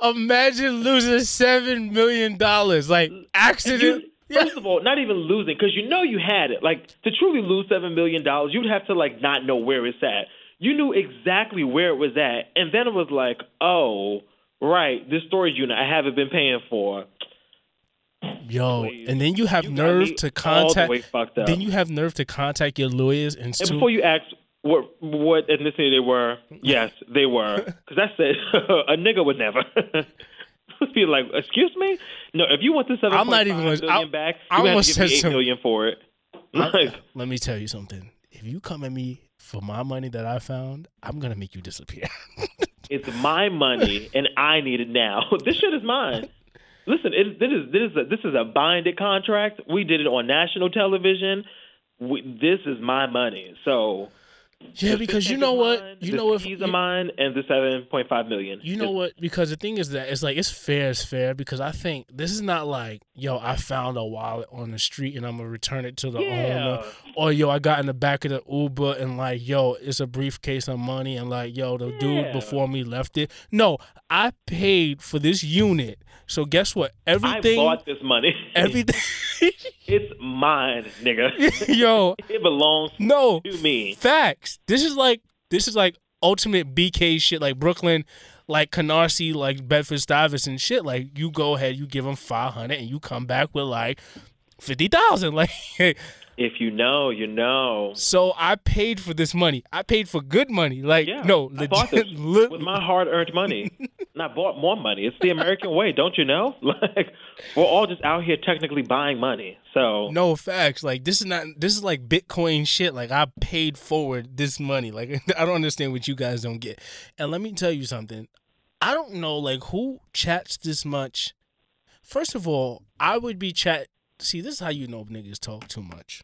imagine losing seven million dollars, like accident. You, first of all, not even losing because you know you had it. Like to truly lose seven million dollars, you'd have to like not know where it's at. You knew exactly where it was at, and then it was like, oh, right, this storage unit I haven't been paying for. Yo, Please. and then you have You nerve to the contact. up. Then you have nerve to contact your lawyers and And before you ask what what ethnicity they were, yes, they were. Because that's it. a nigga would never. Be like, excuse me? No, if you want the seven I'm not even gonna- I- back, you have to give me eight some- million for it. Like, Let me tell you something. If you come at me for my money that I found, I'm gonna make you disappear. it's my money and I need it now. this shit is mine. Listen, it, this is this is a, this is a binded contract. We did it on national television. We, this is my money. So yeah, because you know what? mine, You know if you, are mine and the seven point five million. You know what? Because the thing is that it's like it's fair is fair because I think this is not like yo I found a wallet on the street and I'm gonna return it to the Yeah. owner or yo I got in the back of the Uber and like yo it's a briefcase of money and like yo the dude before me left it. No, I paid for this unit. So guess what? Everything I bought this money. everything. it's mine, nigga. yo, it belongs no to me. Facts. This is like this is like ultimate BK shit, like Brooklyn, like Canarsie, like Bedford Stuyvesant shit. Like you go ahead, you give them five hundred, and you come back with like fifty thousand. Like, If you know, you know. so I paid for this money. I paid for good money. Like, Yeah, no, legit. with my hard-earned money. and I bought more money. It's the American way, don't you know? Like we're all just out here technically buying money. So no facts. Like this is not. This is like Bitcoin shit. Like I paid forward this money. Like I don't understand what you guys don't get. And let me tell you something. I don't know like who chats this much. First of all, I would be chat. See, this is how you know niggas talk too much.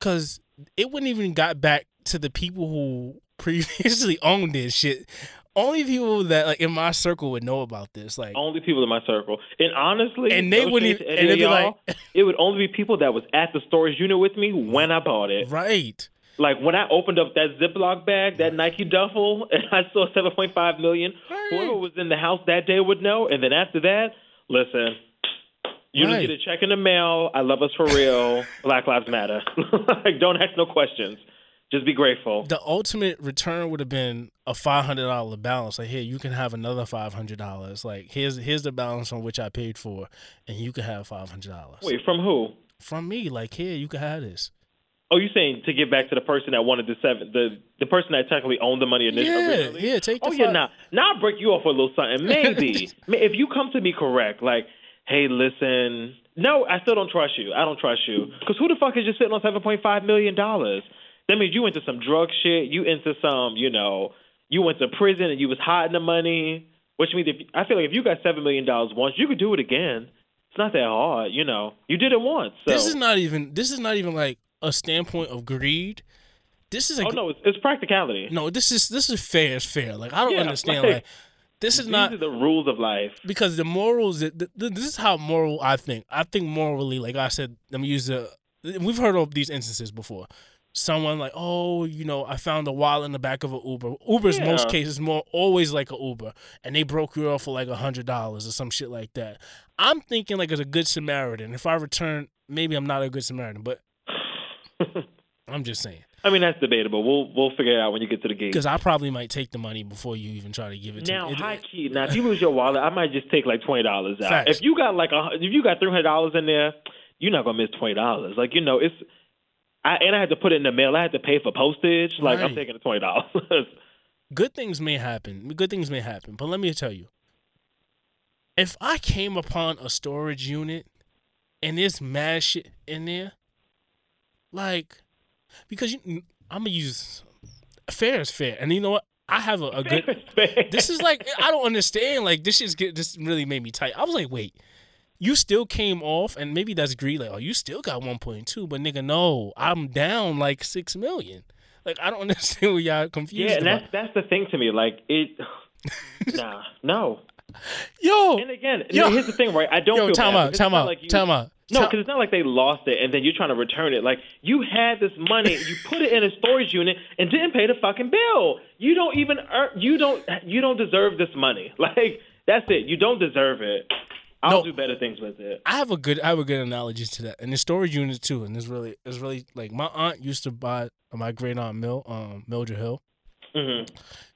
Cause it wouldn't even got back to the people who previously owned this shit. Only people that like in my circle would know about this. Like only people in my circle. And honestly, And they wouldn't even- and they'd be y'all, it would only be people that was at the storage unit with me when I bought it. right. Like when I opened up that Ziploc bag, that Nike duffel, and I saw seven point five million. Right. Whoever was in the house that day would know. And then after that, listen, you Right. just get a check in the mail. I love us for real. Black Lives Matter. like don't ask no questions. Just be grateful. the ultimate return would have been a five hundred dollar balance. Like, here, you can have another five hundred dollars. Like, here's here's the balance on which I paid for, and you can have five hundred dollars Wait, from who? from me. Like, here, you can have this. Oh, you saying to give back to the person that wanted the seven, the the person that technically owned the money initially? Yeah, originally? yeah, take the Oh yeah, five- now now I'll break you off with a little something. Maybe if you come to me correct, like, hey, listen, No, I still don't trust you. I don't trust you. Because who the fuck is just sitting on seven point five million dollars? That means you went into some drug shit. You into some, you know, you went to prison and you was hiding the money. Which means if I feel like if you got seven million dollars once, you could do it again. It's not that hard, you know. You did it once. So. This is not even. This is not even like a standpoint of greed. This is a oh no, it's, it's practicality. no. This is this is fair. It's fair. Like I don't Yeah, understand. like, Like this is These not are the rules of life. because the morals. th- th- This is how moral I think. I think morally, like I said, let me use the. We've heard of these instances before. Someone like, oh, you know, I found a wallet in the back of an Uber. Uber's most cases more always like a Uber, and they broke you off for like a hundred dollars or some shit like that. I'm thinking like as a good Samaritan. If I return, maybe I'm not a good Samaritan, but I'm just saying I mean, that's debatable. We'll we'll figure it out when you get to the gate. because I probably might take the money before you even try to give it to Now, me. It- high key. Now, if you lose your wallet, I might just take like twenty dollars out. Facts. If you got like a, if you got three hundred dollars in there, you're not gonna miss twenty dollars. Like you know, it's. I and I had to put it in the mail. I had to pay for postage. Like I'm taking the twenty dollars. good things may happen. Good things may happen. But let me tell you, if I came upon a storage unit and there's mad shit in there, like, because you, I'm gonna use fair is fair, and you know what? I have a, a good. This is like I don't understand. Like this is get this really made me tight. I was like, wait, you still came off, and maybe that's greed. Like, oh, you still got one point two, but nigga, no, I'm down like six million. Like I don't understand what y'all confused yeah, and about. that's that's the thing to me. Like it. nah, no. Yo, And again, Yo. here's the thing, right? I don't yo, feel time bad out, time out, like you- time out. No, because it's not like they lost it and then you're trying to return it. Like you had this money, you put it in a storage unit and didn't pay the fucking bill. You don't even earn. You don't. You don't deserve this money. Like that's it. You don't deserve it. I'll No. do better things with it. I have a good I have a good analogy to that, and the storage unit too. And it's really it's really like my aunt used to buy my great aunt Mill um Mildred Hill. hmm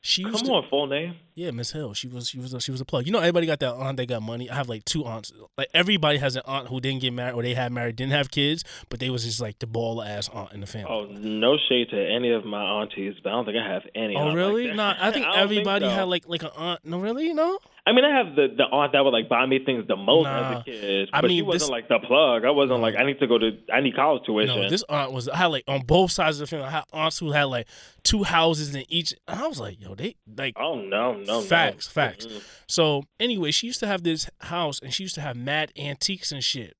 She Come to, on, full name. yeah Miss Hill. She was she was a, she was a plug. You know everybody got that aunt that got money. I have like two aunts. Like everybody has an aunt who didn't get married or they had married didn't have kids, but they was just like the ball ass aunt in the family. Oh, no shade to any of my aunties, but I don't think I have any. Oh really? Like no, that. I think don't everybody so. had like like an aunt. No, really? No. I mean, I have the the aunt that would like buy me things the most Nah. as a kid, I mean, she wasn't this- like the plug. I wasn't like I need to go to I need college tuition. No, this aunt was I had like on both sides of the family. I had aunts who had like two houses in each. And I was like, yo, they like oh no, no, no. facts, facts. Mm-mm. So anyway, she used to have this house and she used to have mad antiques and shit.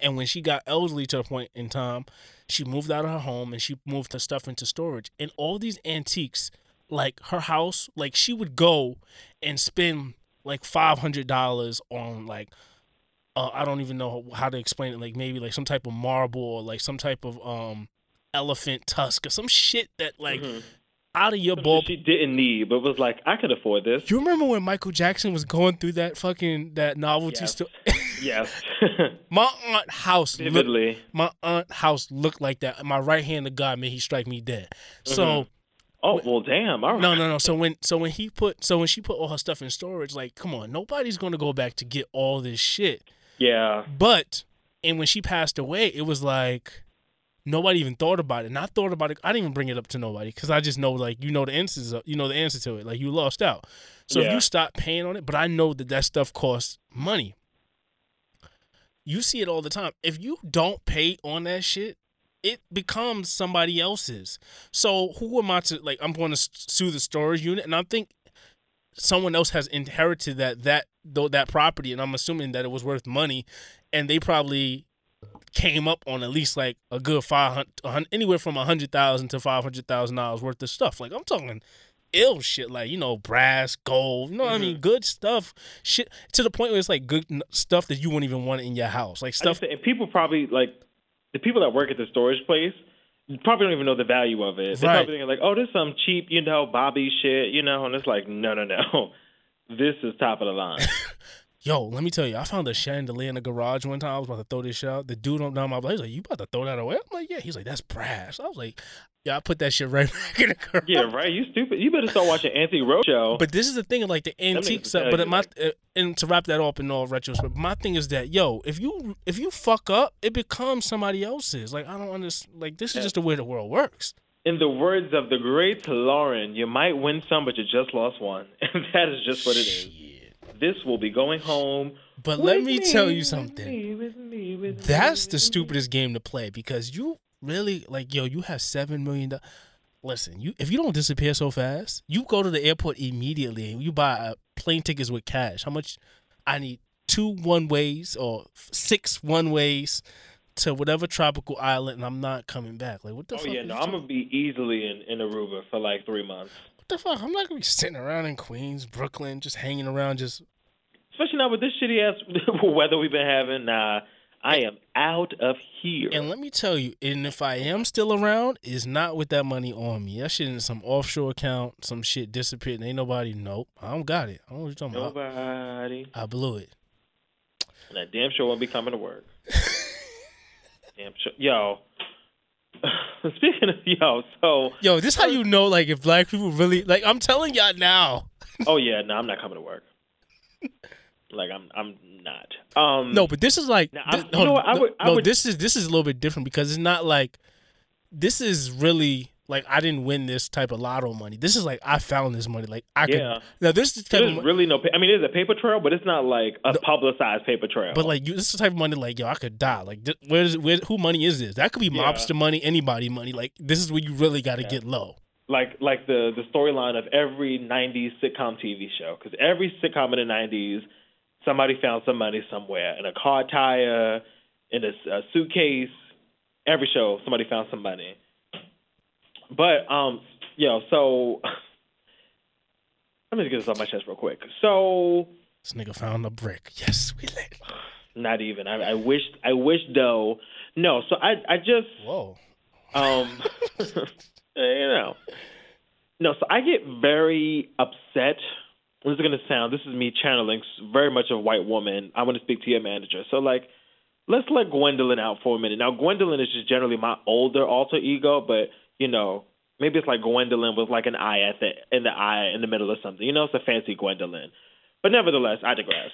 And when she got elderly to a point in time, she moved out of her home and she moved her stuff into storage. And all these antiques, like her house, like she would go and spend like five hundred dollars on like uh, I don't even know how to explain it. Like maybe like some type of marble or like some type of um elephant tusk or some shit that like Mhm. Out of your Something ball. she didn't need, but was like, I could afford this. You remember when Michael Jackson was going through that fucking that novelty Yes. store? yes, my aunt house looked, my aunt house looked like that. My right hand to God, may he strike me dead. So mm-hmm. Oh well, damn. All right. no, no, no. So when so when he put so when she put all her stuff in storage, like, come on, nobody's gonna go back to get all this shit. Yeah. But and when she passed away, it was like nobody even thought about it. And I thought about it. I didn't even bring it up to nobody because I just know like you know the answers. Uh, you know the answer to it. Like you lost out. So if you stop paying on it, but I know that that stuff costs money. You see it all the time. If you don't pay on that shit, it becomes somebody else's. So who am I to like? I'm going to sue the storage unit, and I think someone else has inherited that that though that property, and I'm assuming that it was worth money, and they probably came up on at least like a good five hundred, anywhere from a hundred thousand to five hundred thousand dollars worth of stuff. Like I'm talking ill shit, like you know brass, gold. You know what I mean? Mm-hmm. Good stuff, shit to the point where it's like good stuff that you wouldn't even want in your house, like stuff. and people probably like the people that work at the storage place probably don't even know the value of it. They're Right. probably thinking like, oh, this is some cheap, you know, Bobby shit, you know, and it's like, no, no, no. This is top of the line. Yo, let me tell you, I found a chandelier in the garage one time. I was about to throw this shit out. The dude on down my block, he's like, "You about to throw that away?" I'm like, "Yeah." He's like, "That's brass." I was like, "Yeah, I put that shit right back in the garage." yeah, right. You stupid. You better start watching Antique Roadshow. But this is the thing, like the antique stuff. But my uh, and to wrap that up in all retrospect, my thing is that yo, if you if you fuck up, it becomes somebody else's. Like I don't understand. Like this is Yeah. just the way the world works. In the words of the great Lauryn, you might win some, but you just lost one, and that is just what it is. This will be going home. But let with me tell you something. me, with me, with me, That's the me. stupidest game to play because you really like yo. You have seven million dollars. Listen, you if you don't disappear so fast, you go to the airport immediately and you buy plane tickets with cash. How much? I need two one ways or six one ways to whatever tropical island, and I'm not coming back. Like what the Oh fuck? yeah, no, I'm gonna be easily in, in Aruba for like three months. What the fuck? I'm not gonna be sitting around in Queens, Brooklyn, just hanging around, just Especially now with this shitty ass weather we've been having. Nah, I am out of here. And let me tell you, and if I am still around, it's not with that money on me. That shit in some offshore account, some shit disappeared. And ain't nobody. Nope, I don't got it. I don't know what you're talking about. Nobody. I blew it. And I damn sure won't be coming to work. damn sure. Yo. Speaking of yo, so Yo, this how you know like if black people really like. I'm telling y'all now. oh yeah, no, I'm not coming to work. Like I'm, I'm not. Um, No, but this is like Now, you know what? I no, would- I no, would- this is this is a little bit different because it's not like this is really like I didn't win this type of lotto money. This is like I found this money. Like I Yeah. could now this is type of there's mo- really no. I mean, it's a paper trail, but it's not like a publicized paper trail. But like you, this is the type of money like yo, I could die. Like th- where is where who money is this? That could be Yeah. mobster money, anybody money. Like this is where you really got to get low. like like the the storyline of every '90s sitcom TV show, because every sitcom in the '90s, somebody found some money somewhere in a car tire, in a suitcase. Every show, somebody found some money. But um, yo, so let me just get this off my chest real quick. So This nigga found a brick. Yes, we lit. not even. I, I wish. I wish though. No. So I I just Whoa. Um, you know, no. So I get very upset. This is gonna sound. This is me channeling very much a white woman. I want to speak to your manager. So like, let's let Gwendolyn out for a minute. Now Gwendolyn is just generally my older alter ego, but you know, maybe it's like Gwendolyn with like an eye at the in the eye in the middle or something. You know, it's a fancy Gwendolyn. But nevertheless, I digress.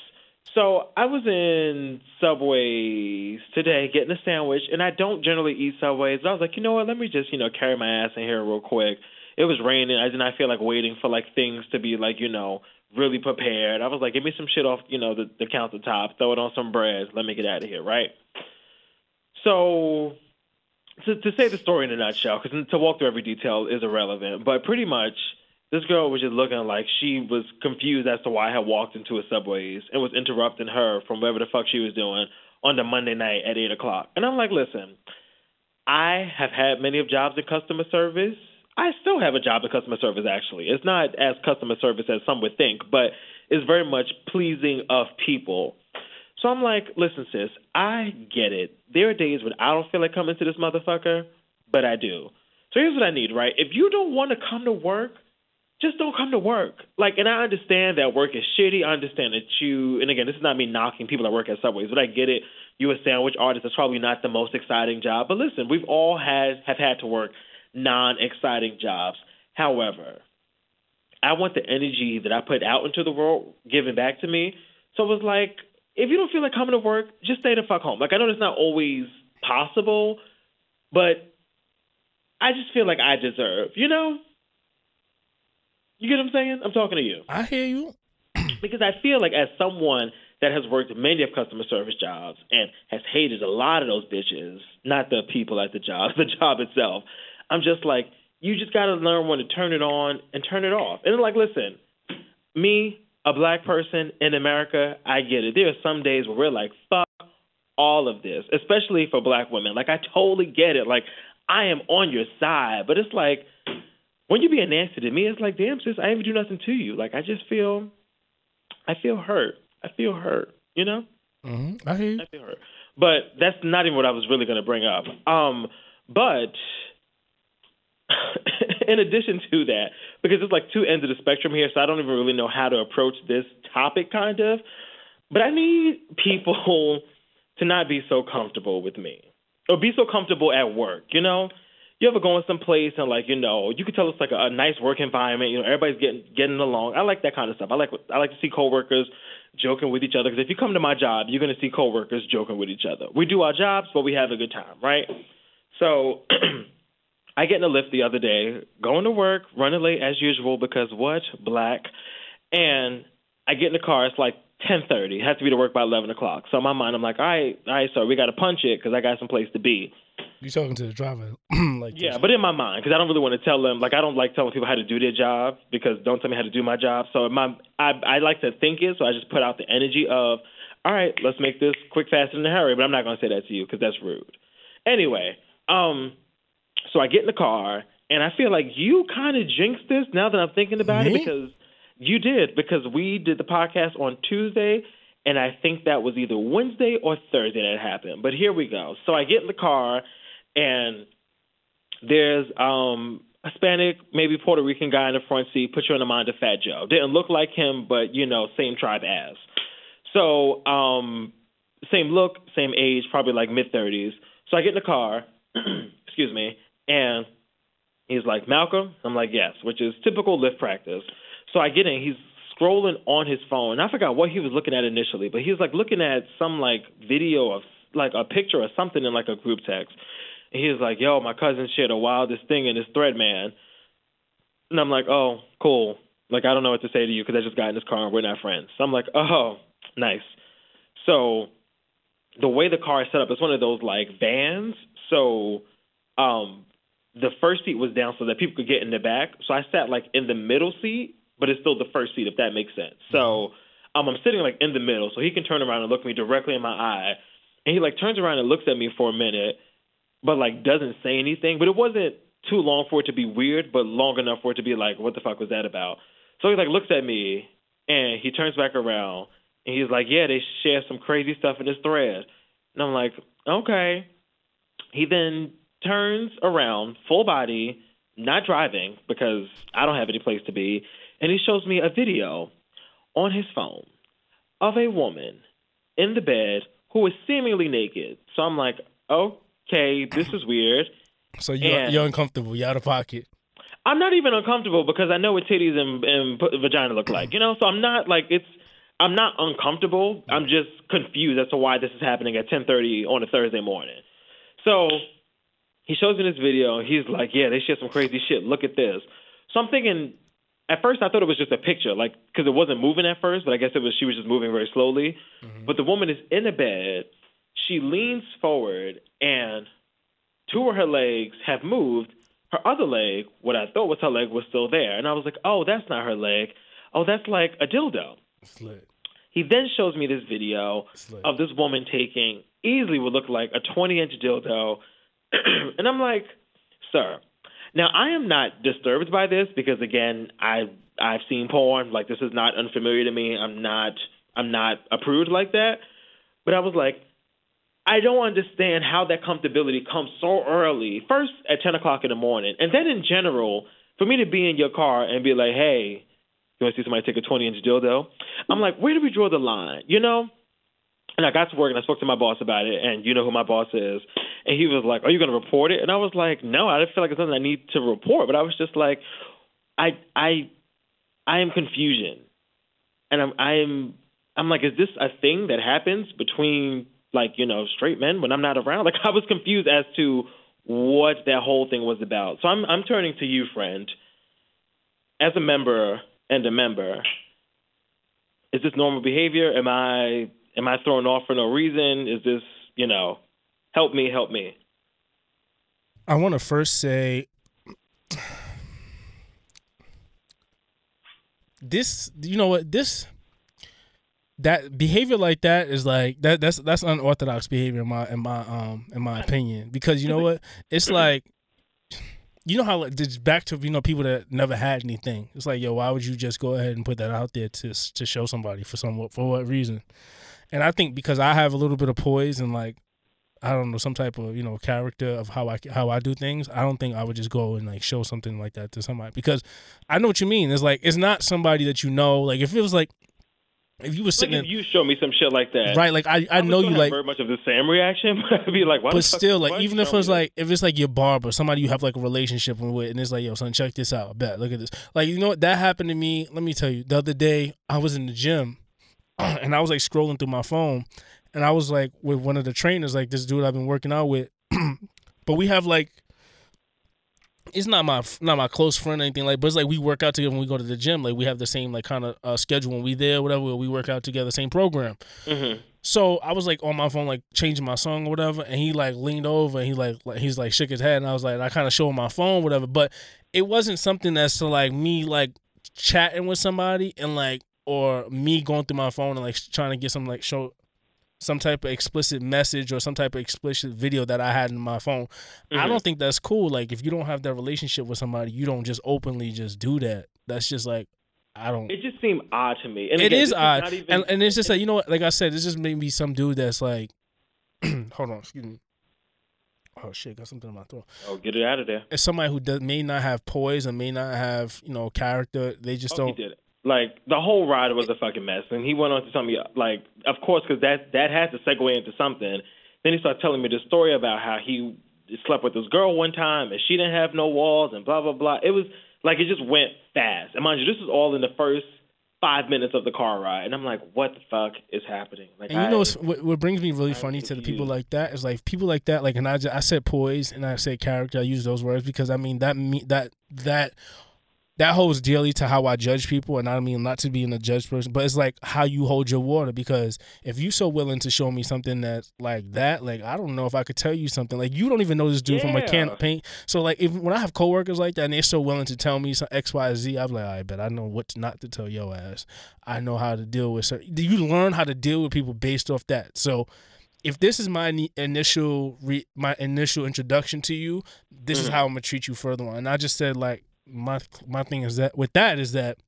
So I was in Subways today getting a sandwich, and I don't generally eat Subways. I was like, you know what? Let me just you know carry my ass in here real quick. It was raining. I did not feel like waiting for like things to be like you know really prepared. I was like, give me some shit off you know the, the countertop, throw it on some breads, let me get out of here, right? So to, to say the story in a nutshell, because to walk through every detail is irrelevant, but pretty much this girl was just looking like she was confused as to why I had walked into a Subways and was interrupting her from whatever the fuck she was doing on the Monday night at eight o'clock. And I'm like, listen, I have had many of jobs in customer service. I still have a job in customer service actually. It's not as customer service as some would think, but it's very much pleasing of people. So I'm like, listen, sis, I get it. There are days when I don't feel like coming to this motherfucker, but I do. So here's what I need, right? If you don't want to come to work, just don't come to work. Like, and I understand that work is shitty. I understand that you, and again, this is not me knocking people that work at Subways, but I get it. You a sandwich artist. That's probably not the most exciting job. But listen, we've all had have had to work non-exciting jobs. However, I want the energy that I put out into the world given back to me. So it was like, if you don't feel like coming to work, just stay the fuck home. Like I know it's not always possible, but I just feel like I deserve, you know? You get what I'm saying? I'm talking to you. I hear you. Because I feel like as someone that has worked many of customer service jobs and has hated a lot of those bitches, not the people at the job, the job itself, I'm just like, you just got to learn when to turn it on and turn it off. And like, listen, me, a black person in America, I get it. There are some days where we're like, fuck all of this, especially for black women. Like, I totally get it. Like, I am on your side, but it's like, when you being nasty to me, it's like, damn, sis, I even do nothing to you. Like, I just feel, I feel hurt. I feel hurt, you know? hmm I hear you. I feel hurt. But that's not even what I was really going to bring up. Um, but in addition to that, because it's like two ends of the spectrum here, so I don't even really know how to approach this topic, kind of. But I need people to not be so comfortable with me or be so comfortable at work, you know? You ever go in some place and like you know you could tell it's like a, a nice work environment. You know everybody's getting getting along. I like that kind of stuff. I like I like to see coworkers joking with each other because if you come to my job, you're gonna see coworkers joking with each other. We do our jobs, but we have a good time, right? So I get in a Lyft the other day, going to work, running late as usual because what black, and I get in the car. It's like ten thirty. It has to be to work by eleven o'clock. So in my mind, I'm like, all right, all right, sir, we got to punch it because I got some place to be. You talking to the driver like Yeah, this. but in my mind, because I don't really want to tell them. Like, I don't like telling people how to do their job because don't tell me how to do my job. So in my, I, I like to think it. So I just put out the energy of, all right, let's make this quick, fast, and in a hurry. But I'm not going to say that to you because that's rude. Anyway, um, so I get in the car and I feel like you kind of jinxed this now that I'm thinking about it because you did because we did the podcast on Tuesday. And I think that was either Wednesday or Thursday that happened. But here we go. So I get in the car, and there's um a Hispanic, maybe Puerto Rican guy in the front seat. Put you in the mind of Fat Joe. Didn't look like him, but you know, same tribe as. So um, same look, same age, probably like mid thirties. So I get in the car, excuse me, and he's like, Malcolm. I'm like, yes, which is typical Lyft practice. So I get in. He's scrolling on his phone. I forgot what he was looking at initially, but he was like looking at some like video of like a picture or something in like a group text. And he was like, "Yo, my cousin shared a wildest thing in this thread, man." And I'm like, "Oh, cool." Like I don't know what to say to you because I just got in this car and we're not friends. So I'm like, "Oh, nice." So the way the car is set up, it's one of those like vans. So um the first seat was down so that people could get in the back. So I sat like in the middle seat, but it's still the first seat if that makes sense. So um I'm sitting like in the middle so he can turn around and look me directly in my eye. And he like turns around and looks at me for a minute, but like doesn't say anything. But it wasn't too long for it to be weird, but long enough for it to be like, what the fuck was that about? So he like looks at me and he turns back around and he's like, Yeah, they share some crazy stuff in this thread. And I'm like, Okay. He then turns around, full body, not driving because I don't have any place to be, and he shows me a video on his phone of a woman in the bed who is seemingly naked. So I'm like, okay, this is weird. So you're, And- you're uncomfortable. You're out of pocket. I'm not even uncomfortable because I know what titties and, and p- vagina look like, you know. So I'm not like it's. I'm not uncomfortable. I'm just confused as to why this is happening at 10:30 on a Thursday morning. So he shows me this video. and He's like, "Yeah, they share some crazy shit. Look at this." So I'm thinking. At first, I thought it was just a picture, like because it wasn't moving at first, but I guess it was she was just moving very slowly. Mm-hmm. But the woman is in a bed. She leans forward, and two of her legs have moved. Her other leg, what I thought was her leg, was still there. And I was like, oh, that's not her leg. Oh, that's like a dildo. Slit. He then shows me this video Slit. of this woman taking easily would look like a 20 inch dildo. and I'm like, sir, now I am not disturbed by this because again, I I've seen porn. Like this is not unfamiliar to me. I'm not I'm not approved like that. But I was like, I don't understand how that comfortability comes so early. First at 10 o'clock in the morning, and then in general, for me to be in your car and be like, hey, you want to see somebody take a 20 inch dildo? I'm like, where do we draw the line? You know? And I got to work and I spoke to my boss about it, and you know who my boss is. And he was like, Are you going to report it? And I was like, No, I didn't feel like it's something I need to report. But I was just like, I, I, I am confusion, and I'm, I'm, I'm like, is this a thing that happens between like you know straight men when I'm not around? Like I was confused as to what that whole thing was about. So I'm, I'm turning to you, friend, as a member and a member. Is this normal behavior? Am I am I thrown off for no reason? Is this you know? Help me, help me. I want to first say this. You know what? This that behavior like that is like that. That's that's unorthodox behavior in my in my um in my opinion. Because you know what? It's like you know how like this back to you know people that never had anything. It's like yo, why would you just go ahead and put that out there to to show somebody for some for what reason? And I think because I have a little bit of poise and like I don't know some type of you know character of how I how I do things. I don't think I would just go and like show something like that to somebody because I know what you mean. It's like it's not somebody that you know. Like if it was like if you were Like sitting if in, you show me some shit like that, right, like I I would know you like very much of the same reaction. But I'd be like, why but still, like even if show it was me like if it's like your barber, somebody you have like a relationship with, and it's like, yo, son, check this out. I bet, look at this. Like you know what that happened to me. Let me tell you, the other day I was in the gym, and I was like scrolling through my phone, and I was like with one of the trainers, like this dude I've been working out with, but we have like it's not my not my close friend or anything like, but it's like we work out together when we go to the gym. Like we have the same like kind of uh, schedule when we there, whatever. We work out together, same program. Mhm. So I was like on my phone, like changing my song or whatever, and he like leaned over and he like, like he's like shook his head, and I was like, I kind of showed him my phone, whatever. But it wasn't something that's to like me like chatting with somebody and like or me going through my phone and like trying to get some like show some type of explicit message or some type of explicit video that I had in my phone. I Mhm. don't think that's cool. Like if you don't have that relationship with somebody, you don't just openly just do that. That's just like I don't. It just seemed odd to me. And It again, is odd, not even- and and it's just like you know what, like I said, this just maybe some dude that's like, hold on, excuse me. Oh shit, got something in my throat. oh, get it out of there. It's somebody who does, may not have poise and may not have you know character. They just Oh, don't. He did it. Like the whole ride was a fucking mess, and he went on to tell me like, of course, because that that had to segue into something. Then he started telling me the story about how he slept with this girl one time, and she didn't have no walls, and blah blah blah. It was like it just went fast. And mind you, this is all in the first five minutes of the car ride, and I'm like, what the fuck is happening? Like, And you I- know what what brings me really I'm funny to the people like that is like people like that like and I just, I said poise and I said character I use those words because I mean that me that that that holds dearly to how I judge people and I mean not to be in a judge person but it's like how you hold your water because if you so willing to show me something that's like that like I don't know if I could tell you something. Like you don't even know this dude from a can of paint. So like if when I have coworkers like that and they're so willing to tell me some X Y Z I'm like I bet I know what not to tell your ass. I know how to deal with certain you learn how to deal with people based off that. So if this is my initial re- my initial introduction to you, this is Mhm. how I'm gonna treat you further on. And I just said like my my thing is that with that is that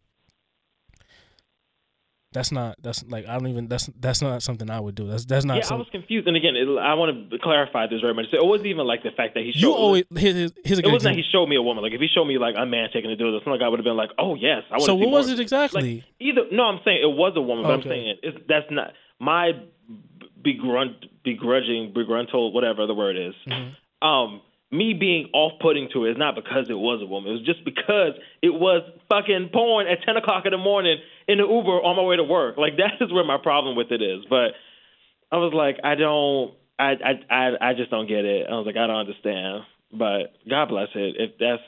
that's not that's like I don't even that's that's not something I would do. That's that's not yeah, I was confused. And again, it, I want to clarify this very much. So it wasn't even like the fact that he showed. you always here's, here's a It wasn't that he showed me a woman. Like if he showed me like a man taking to do this, like I would have been like, oh yes, I want. So what was it exactly? Like, either no, I'm saying it was a woman, but I'm Okay. saying it's, that's not my begrunt, begrudging, begruntled, whatever the word is. Mm-hmm. Um, me being off-putting to it is not because it was a woman. It was just because it was fucking porn at 10 o'clock in the morning in the Uber on my way to work. Like that is where my problem with it is. But I was like, I don't, I, I, I, I just don't get it. I was like, I don't understand. But God bless it. If that's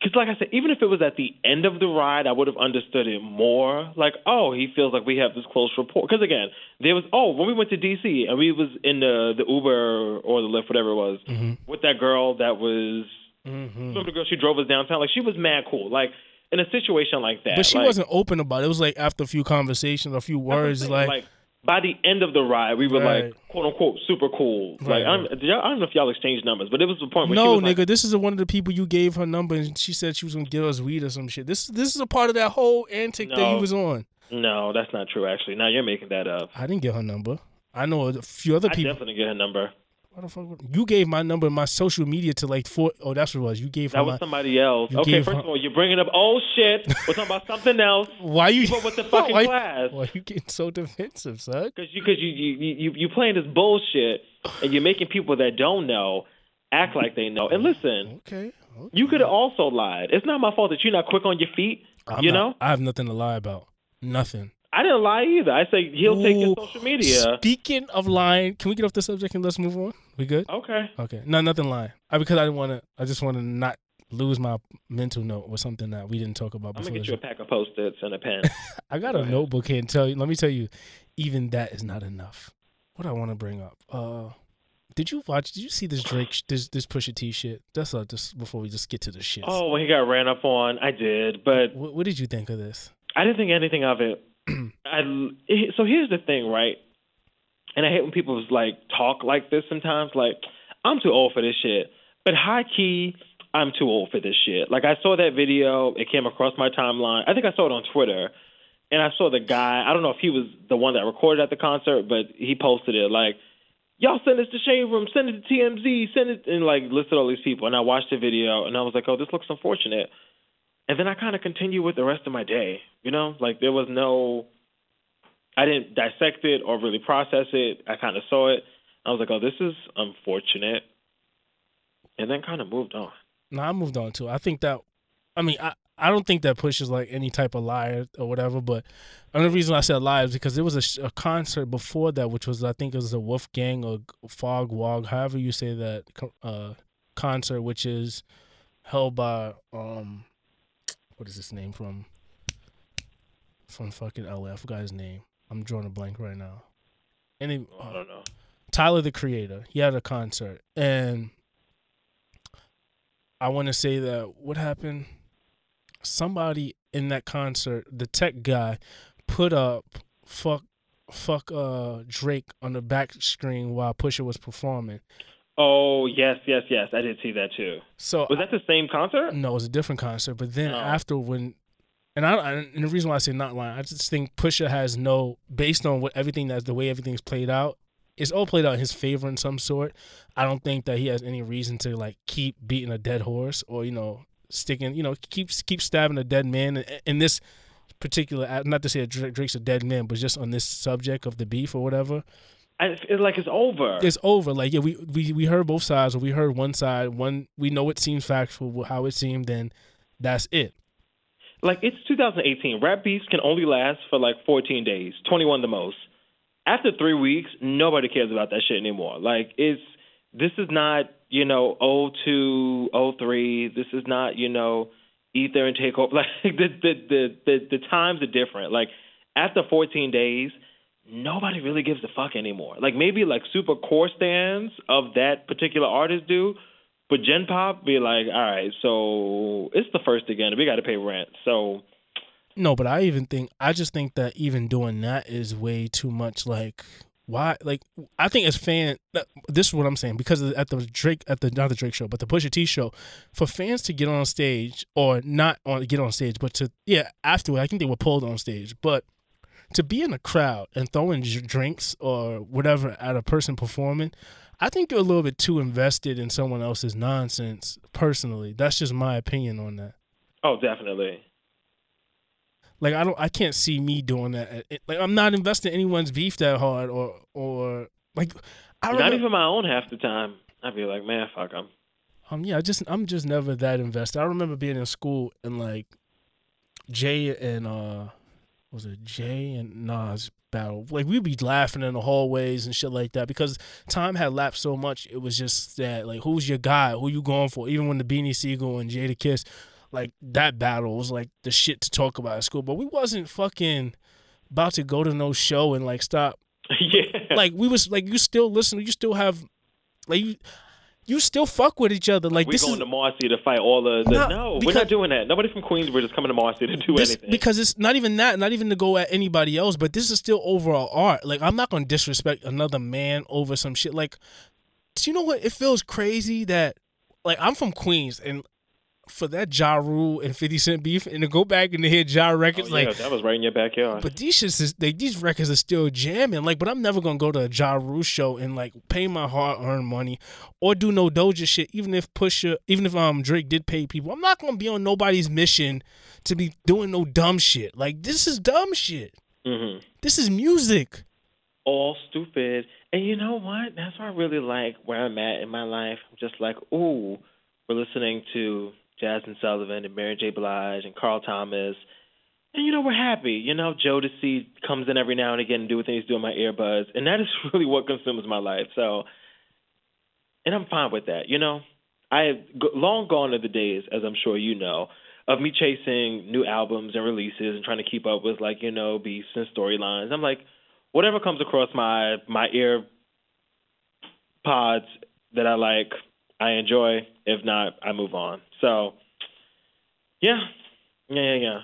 because, like I said, even if it was at the end of the ride, I would have understood it more. Like, oh, he feels like we have this close rapport. Because again, there was oh, when we went to DC and we was in the the Uber or the Lyft, whatever it was, with that girl that was Mhm. remember the girl she drove us downtown. Like she was mad cool. Like in a situation like that, But she like, wasn't open about it. It was like after a few conversations, a few that's what I'm words, saying. like, by the end of the ride, we were Right. like quote unquote super cool. Right, like I don't, y'all- I don't know if y'all exchanged numbers, but it was the point where no, nigga, like, this is one of the people you gave her number and she said she was gonna give us weed or some shit. This this is a part of that whole antic that you was on. no, that's not true. Actually, now you're making that up. I didn't get her number. I know a few other people. I definitely get her number. What the fuck? You gave my number my social media to like four oh that's what it was. You gave That was my. somebody else. Okay, first her- of all, you're bringing up old shit. We're talking about something else. Why you? Keep up with the fucking why, class. Why you getting so defensive, son? Because you, cause you, you, you, you playing this bullshit, and you're making people that don't know act like they know. And listen, Okay. okay. you could have also lied. It's not my fault that you're not quick on your feet. I'm you not- know, I have nothing to lie about. Nothing. I didn't lie either. I say he'll take your social media. Speaking of lying, can we get off the subject and let's move on? We good? Okay. Okay. No, nothing lying. I, because I didn't want to. I just want to not lose my mental note with something that we didn't talk about I'm before. gonna get you a pack of post-its and a pen. I got Go a ahead. notebook here and tell you. Let me tell you, even that is not enough. What I want to bring up. Uh, did you watch? Did you see this Drake? This this Pusha T shit. That's uh, just before we just get to the shit. oh, when he got ran up on, I did, but What, what did you think of this? I didn't think anything of it. I so here's the thing, right? And I hate when people like talk like this sometimes. Like I'm too old for this shit, but high key, I'm too old for this shit. Like I saw that video, it came across my timeline. I think I saw it on Twitter, and I saw the guy. I don't know if he was the one that recorded at the concert, but he posted it like. Y'all send this to Shade Room, send it to TMZ, send it, and like listed all these people. And I watched the video, and I was like, "Oh, this looks unfortunate." And then I kind of continued with the rest of my day. You know, like there was no, I didn't dissect it or really process it. I kind of saw it. I was like, oh, this is unfortunate, and then kind of moved on. No, I moved on too. I think that, I mean, I, I don't think that pushes like any type of lie or whatever. But the only reason I said liar is because there was a, sh- a concert before that, which was I think it was a Wolfgang or Fog Wog, however you say that uh, concert, which is held by um, what is his name from? From fucking LA, I forgot his name. I'm drawing a blank right now. And he, I don't know. Tyler the Creator. He had a concert, and I want to say that what happened. Somebody in that concert, the tech guy, put up fuck fuck uh Drake on the back screen while Pusha was performing. Oh yes, yes, yes. I did see that too. So Was that the same concert? no, it was a different concert. But then Oh. after when, and I and the reason why I say not lying, I just think Pusha has no based on what everything that's the way everything's played out. It's all played out in his favor in some sort. I don't think that he has any reason to like keep beating a dead horse or you know sticking you know keep keep stabbing a dead man in, in this particular. Not to say Drake's a dead man, but just on this subject of the beef or whatever I feel like it's over. it's over. Like yeah, we, we we heard both sides, or we heard one side. One we know it seems factual how it seemed. Then that's it. like it's 2018. Rap beefs can only last for like 14 days, 21 the most. After three weeks, nobody cares about that shit anymore. Like it's this is not you know 02, 03. This is not you know ether and take over. Like the the the the, the times are different. Like after 14 days. Nobody really gives a fuck anymore. Like maybe like super core stands of that particular artist do, but Gen Pop be like, all right, so it's the first again. We got to pay rent. So No, but I even think I just think that even doing that is way too much. Like why? Like I think as fan, uh, this is what I'm saying because at the Drake at the not the Drake show, but the Pusha T show, for fans to get on stage or not on get on stage, but to yeah afterward, I think they were pulled on stage, but to be in a crowd and throwing drinks or whatever at a person performing, I think you're a little bit too invested in someone else's nonsense. Personally, that's just my opinion on that. oh, definitely. Like I don't, I can't see me doing that. Like I'm not investing in anyone's beef that hard, or or like I Not remember, even my own half the time. I'd be like, man, fuck them. um yeah, I just I'm just never that invested. I remember being in school and like Jay and uh was it Jay and Nas battle. Like we'd be laughing in the hallways and shit like that because time had lapsed so much. It was just that like who's your guy? Who you going for? Even when the Beanie Sigel and Jadakiss, like that battle was like the shit to talk about at school. But we wasn't fucking about to go to no show and like stop yeah. like we was like you still listen you still have like you you still fuck with each other like we this going is to Marcy to fight all the. the No, no, we're not doing that. Nobody from Queensbridge is coming to Marcy to do this, anything. because it's not even that not even to go at anybody else but this is still overall art like i'm not gonna disrespect another man over some shit like do you know what it feels crazy that like i'm from queens and for that Ja Rule and 50 Cent beef and to go back and to hear Ja Oh, records yeah, like that was right in your backyard. But these shits is they, these records are still jamming. Like, but I'm never gonna go to a Ja Rule show and like pay my hard earned money or do no Doja shit. Even if Pusha, even if um Drake did pay people, I'm not gonna be on nobody's mission to be doing no dumb shit. Like this is dumb shit. hmm This is music. all stupid. And you know what? That's why I really like where I'm at in my life. I'm just like, ooh, we're listening to Jazmine Sullivan and Mary J. Blige and Carl Thomas. And you know, we're happy. You know, Jodeci comes in every now and again and do what he's doing my earbuds. And that is really what consumes my life. So and I'm fine with that, you know. I have long gone are the days, as I'm sure you know, of me chasing new albums and releases and trying to keep up with like, you know, beats and storylines. I'm like, whatever comes across my my ear pods that I like, I enjoy. If not, I move on. So, yeah, yeah, yeah, yeah.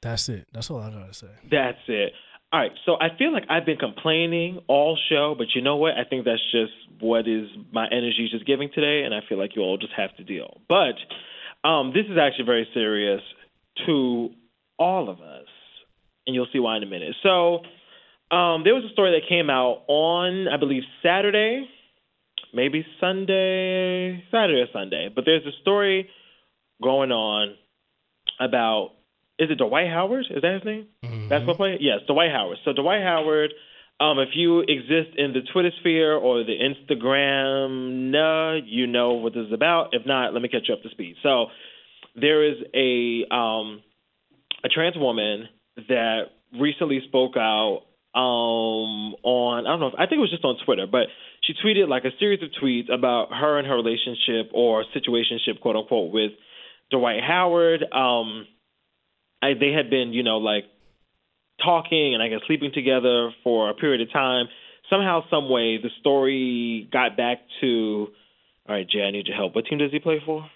That's it. That's all I gotta say. That's it. All right. So I feel like I've been complaining all show, but you know what? I think that's just what is my energy just giving today, and I feel like you all just have to deal. But um, this is actually very serious to all of us, and you'll see why in a minute. So um, there was a story that came out on, I believe, Saturday, maybe Sunday, Saturday or Sunday. But there's a story going on about is it Dwight Howard? Is that his name? Basketball player? Yes, Dwight Howard. So Dwight Howard, um, if you exist in the Twitter sphere or the Instagram, nah, you know what this is about. If not, let me catch you up to speed. So there is a um, a trans woman that recently spoke out um, on I don't know. If, I think it was just on Twitter, but she tweeted like a series of tweets about her and her relationship or situationship, quote unquote, with Dwight Howard. Um, I, they had been, you know, like talking and I guess sleeping together for a period of time. Somehow, some way, the story got back to. All right, Jay, I need your help. What team does he play for?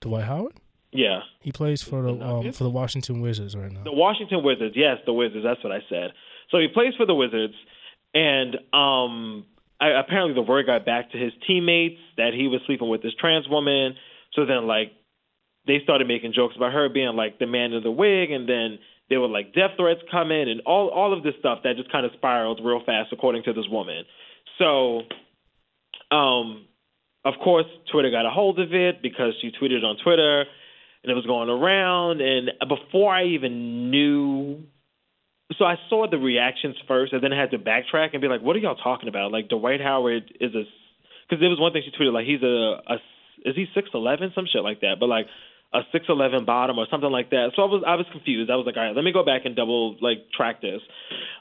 Dwight Howard. Yeah, He plays for the um, for the Washington Wizards right now. the Washington Wizards. Yes, the Wizards. That's what I said. So he plays for the Wizards, and um, I, apparently the word got back to his teammates that he was sleeping with this trans woman. So then, like, they started making jokes about her being like the man in the wig, and then there were like death threats coming, and all all of this stuff that just kind of spiraled real fast, according to this woman. So, um, of course, Twitter got a hold of it because she tweeted on Twitter, and it was going around. And before I even knew, so I saw the reactions first, and then I had to backtrack and be like, "What are y'all talking about?" Like Dwight Howard is a, because there was one thing she tweeted like he's a, a is he six eleven some shit like that, but like a six eleven bottom or something like that. So I was I was confused. I was like, all right, let me go back and double like track this.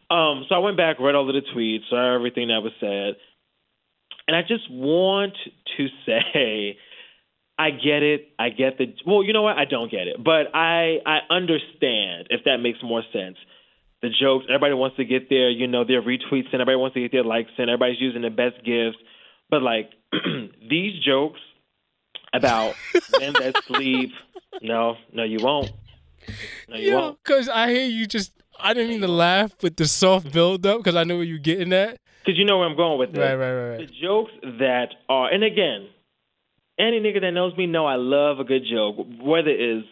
Um, so I went back, read all of the tweets, saw everything that was said, and I just want to say. I get it. I get the well. You know what? I don't get it, but I I understand if that makes more sense. The jokes. Everybody wants to get their you know their retweets and everybody wants to get their likes and everybody's using the best gifts. But like these jokes about men that sleep. No, no, you won't. No, you Yeah, won't. because I hear you just. I didn't mean to laugh with the soft build up because I know where you're getting at. Because you know where I'm going with this. Right, right, right, The right. jokes that are, and again, any nigga that knows me know I love a good joke, whether it's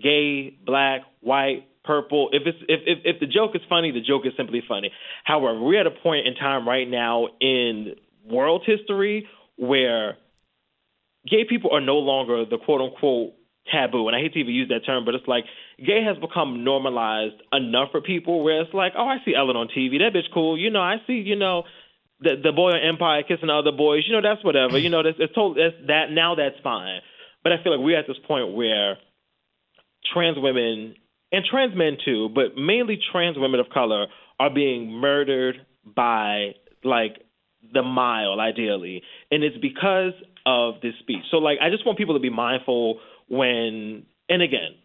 gay, black, white, purple. If it's if, if if the joke is funny, the joke is simply funny. However, we're at a point in time right now in world history where gay people are no longer the quote unquote taboo. And I hate to even use that term, but it's like gay has become normalized enough for people where it's like, oh, I see Ellen on TV. That bitch cool. You know, I see, you know, the the boy on Empire kissing other boys. You know, that's whatever. You know, that's it's told that's that now that's fine. But I feel like we're at this point where trans women and trans men too, but mainly trans women of color are being murdered by like the mile ideally. And it's because of this speech. So like I just want people to be mindful when and again,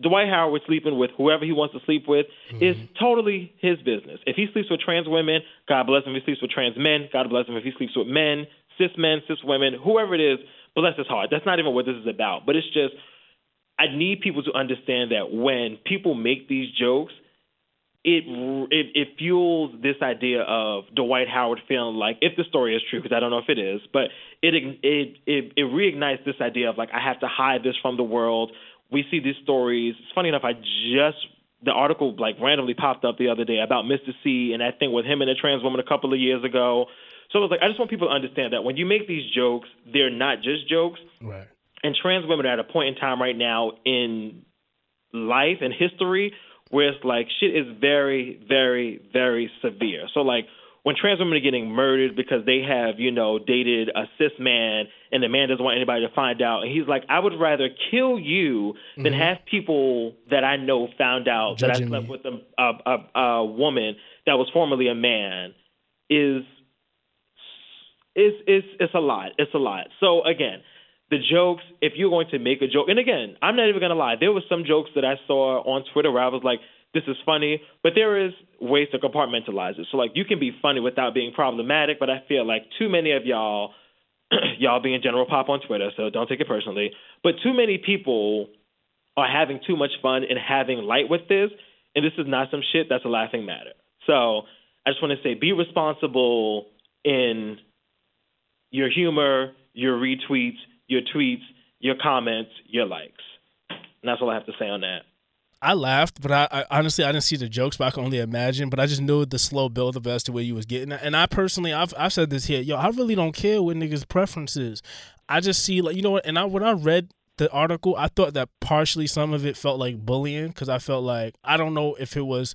Dwight Howard sleeping with whoever he wants to sleep with mm-hmm. is totally his business. If he sleeps with trans women, God bless him. If he sleeps with trans men, God bless him. If he sleeps with men, cis men, cis women, whoever it is, bless his heart. That's not even what this is about. But it's just I need people to understand that when people make these jokes, it it, it fuels this idea of Dwight Howard feeling like if the story is true, because I don't know if it is, but it it it it reignites this idea of like I have to hide this from the world. We see these stories. It's funny enough. I just the article like randomly popped up the other day about Mr. Cee and that thing with him and a trans woman a couple of years ago. So it was like I just want people to understand that when you make these jokes, they're not just jokes Right. And trans women are at a point in time right now in life and history where it's like shit is very, very, very severe. So like when trans women are getting murdered because they have, you know, dated a cis man and the man doesn't want anybody to find out and he's like, I would rather kill you than mm-hmm. have people that I know found out that I Judging slept me. with a, a, a, a woman that was formerly a man is is is it's a lot. It's a lot. So again, the jokes, if you're going to make a joke, and again, I'm not even gonna lie, there were some jokes that I saw on Twitter where I was like, this is funny, but there is ways to compartmentalize it. So like you can be funny without being problematic, but I feel like too many of y'all y'all being general pop on Twitter, so don't take it personally. But too many people are having too much fun and having light with this, and this is not some shit that's a laughing matter. So I just want to say be responsible in your humor, your retweets, your tweets, your comments, your likes. And that's all I have to say on that. I laughed, but I, I honestly I didn't see the jokes, but I can only imagine. But I just knew the slow build up as to where you was getting at. And I personally, I've I've said this here, yo, I really don't care what niggas' preferences. I just see like you know what, and I when I read the article, I thought that partially some of it felt like bullying because I felt like I don't know if it was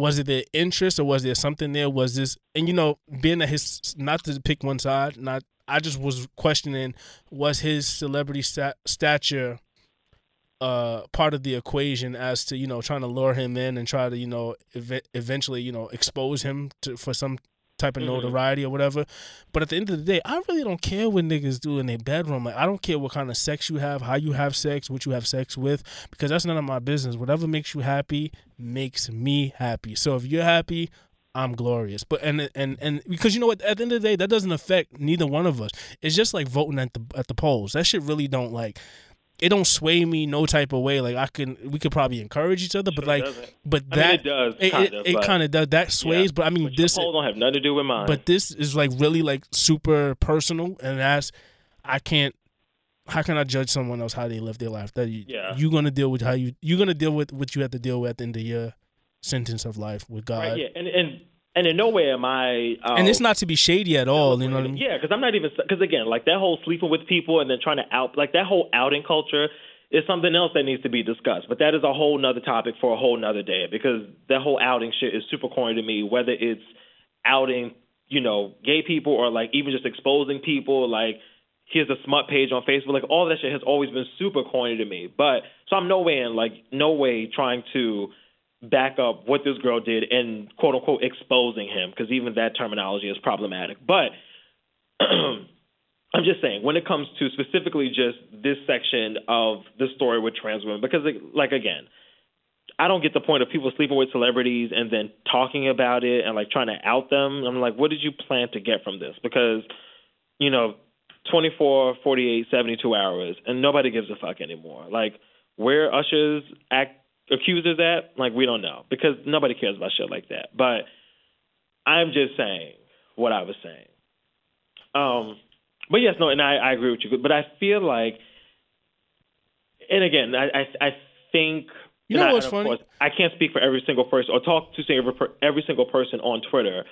was it their interest or was there something there? Was this and you know being that his not to pick one side, not I just was questioning was his celebrity stat, stature uh part of the equation as to you know trying to lure him in and try to you know ev- eventually you know expose him to for some type of Mhm. notoriety or whatever. But at the end of the day, I really don't care what niggas do in their bedroom. Like I don't care what kind of sex you have, how you have sex, what you have sex with, because that's none of my business. Whatever makes you happy makes me happy. So if you're happy, I'm glorious. But and and and because you know what, at the end of the day, that doesn't affect neither one of us. It's just like voting at the at the polls. That shit really don't like it don't sway me no type of way. Like I can we could probably encourage each other, but Sure like doesn't. but I mean, that it does, it, kind it, of, it kind of does that sways. Yeah. But I mean But this poll don't have nothing to do with mine. but this is like really like super personal and that's I can't how can I judge someone else how they live their life? That you Yeah. you gonna deal with how you you're gonna deal with what you have to deal with at the end of your sentence of life with God. right, yeah, and and and in no way am I. Uh, And it's not to be shady at all, you know what I mean? Yeah, because I'm not even because again, like that whole sleeping with people and then trying to out like that whole outing culture is something else that needs to be discussed. But that is a whole nother topic for a whole nother day because that whole outing shit is super corny to me. Whether it's outing, you know, gay people or like even just exposing people, like here's a smut page on Facebook, like all that shit has always been super corny to me. But so I'm no way in like no way trying to back up what this girl did and quote unquote exposing him because even that terminology is problematic. But I'm just saying when it comes to specifically just this section of the story with trans women, because it, like again, I don't get the point of people sleeping with celebrities and then talking about it and like trying to out them. I'm like, what did you plan to get from this? Because you know, 24, 48, 72 hours, and nobody gives a fuck anymore. Like where Usher's act accusers at, like we don't know because nobody cares about shit like that. But I'm just saying what I was saying. Um, but yes, no, and I, I agree with you. But I feel like, and again, I I, I think You know I- what's funny? course, I can't speak for every single person or talk to every every single person on Twitter,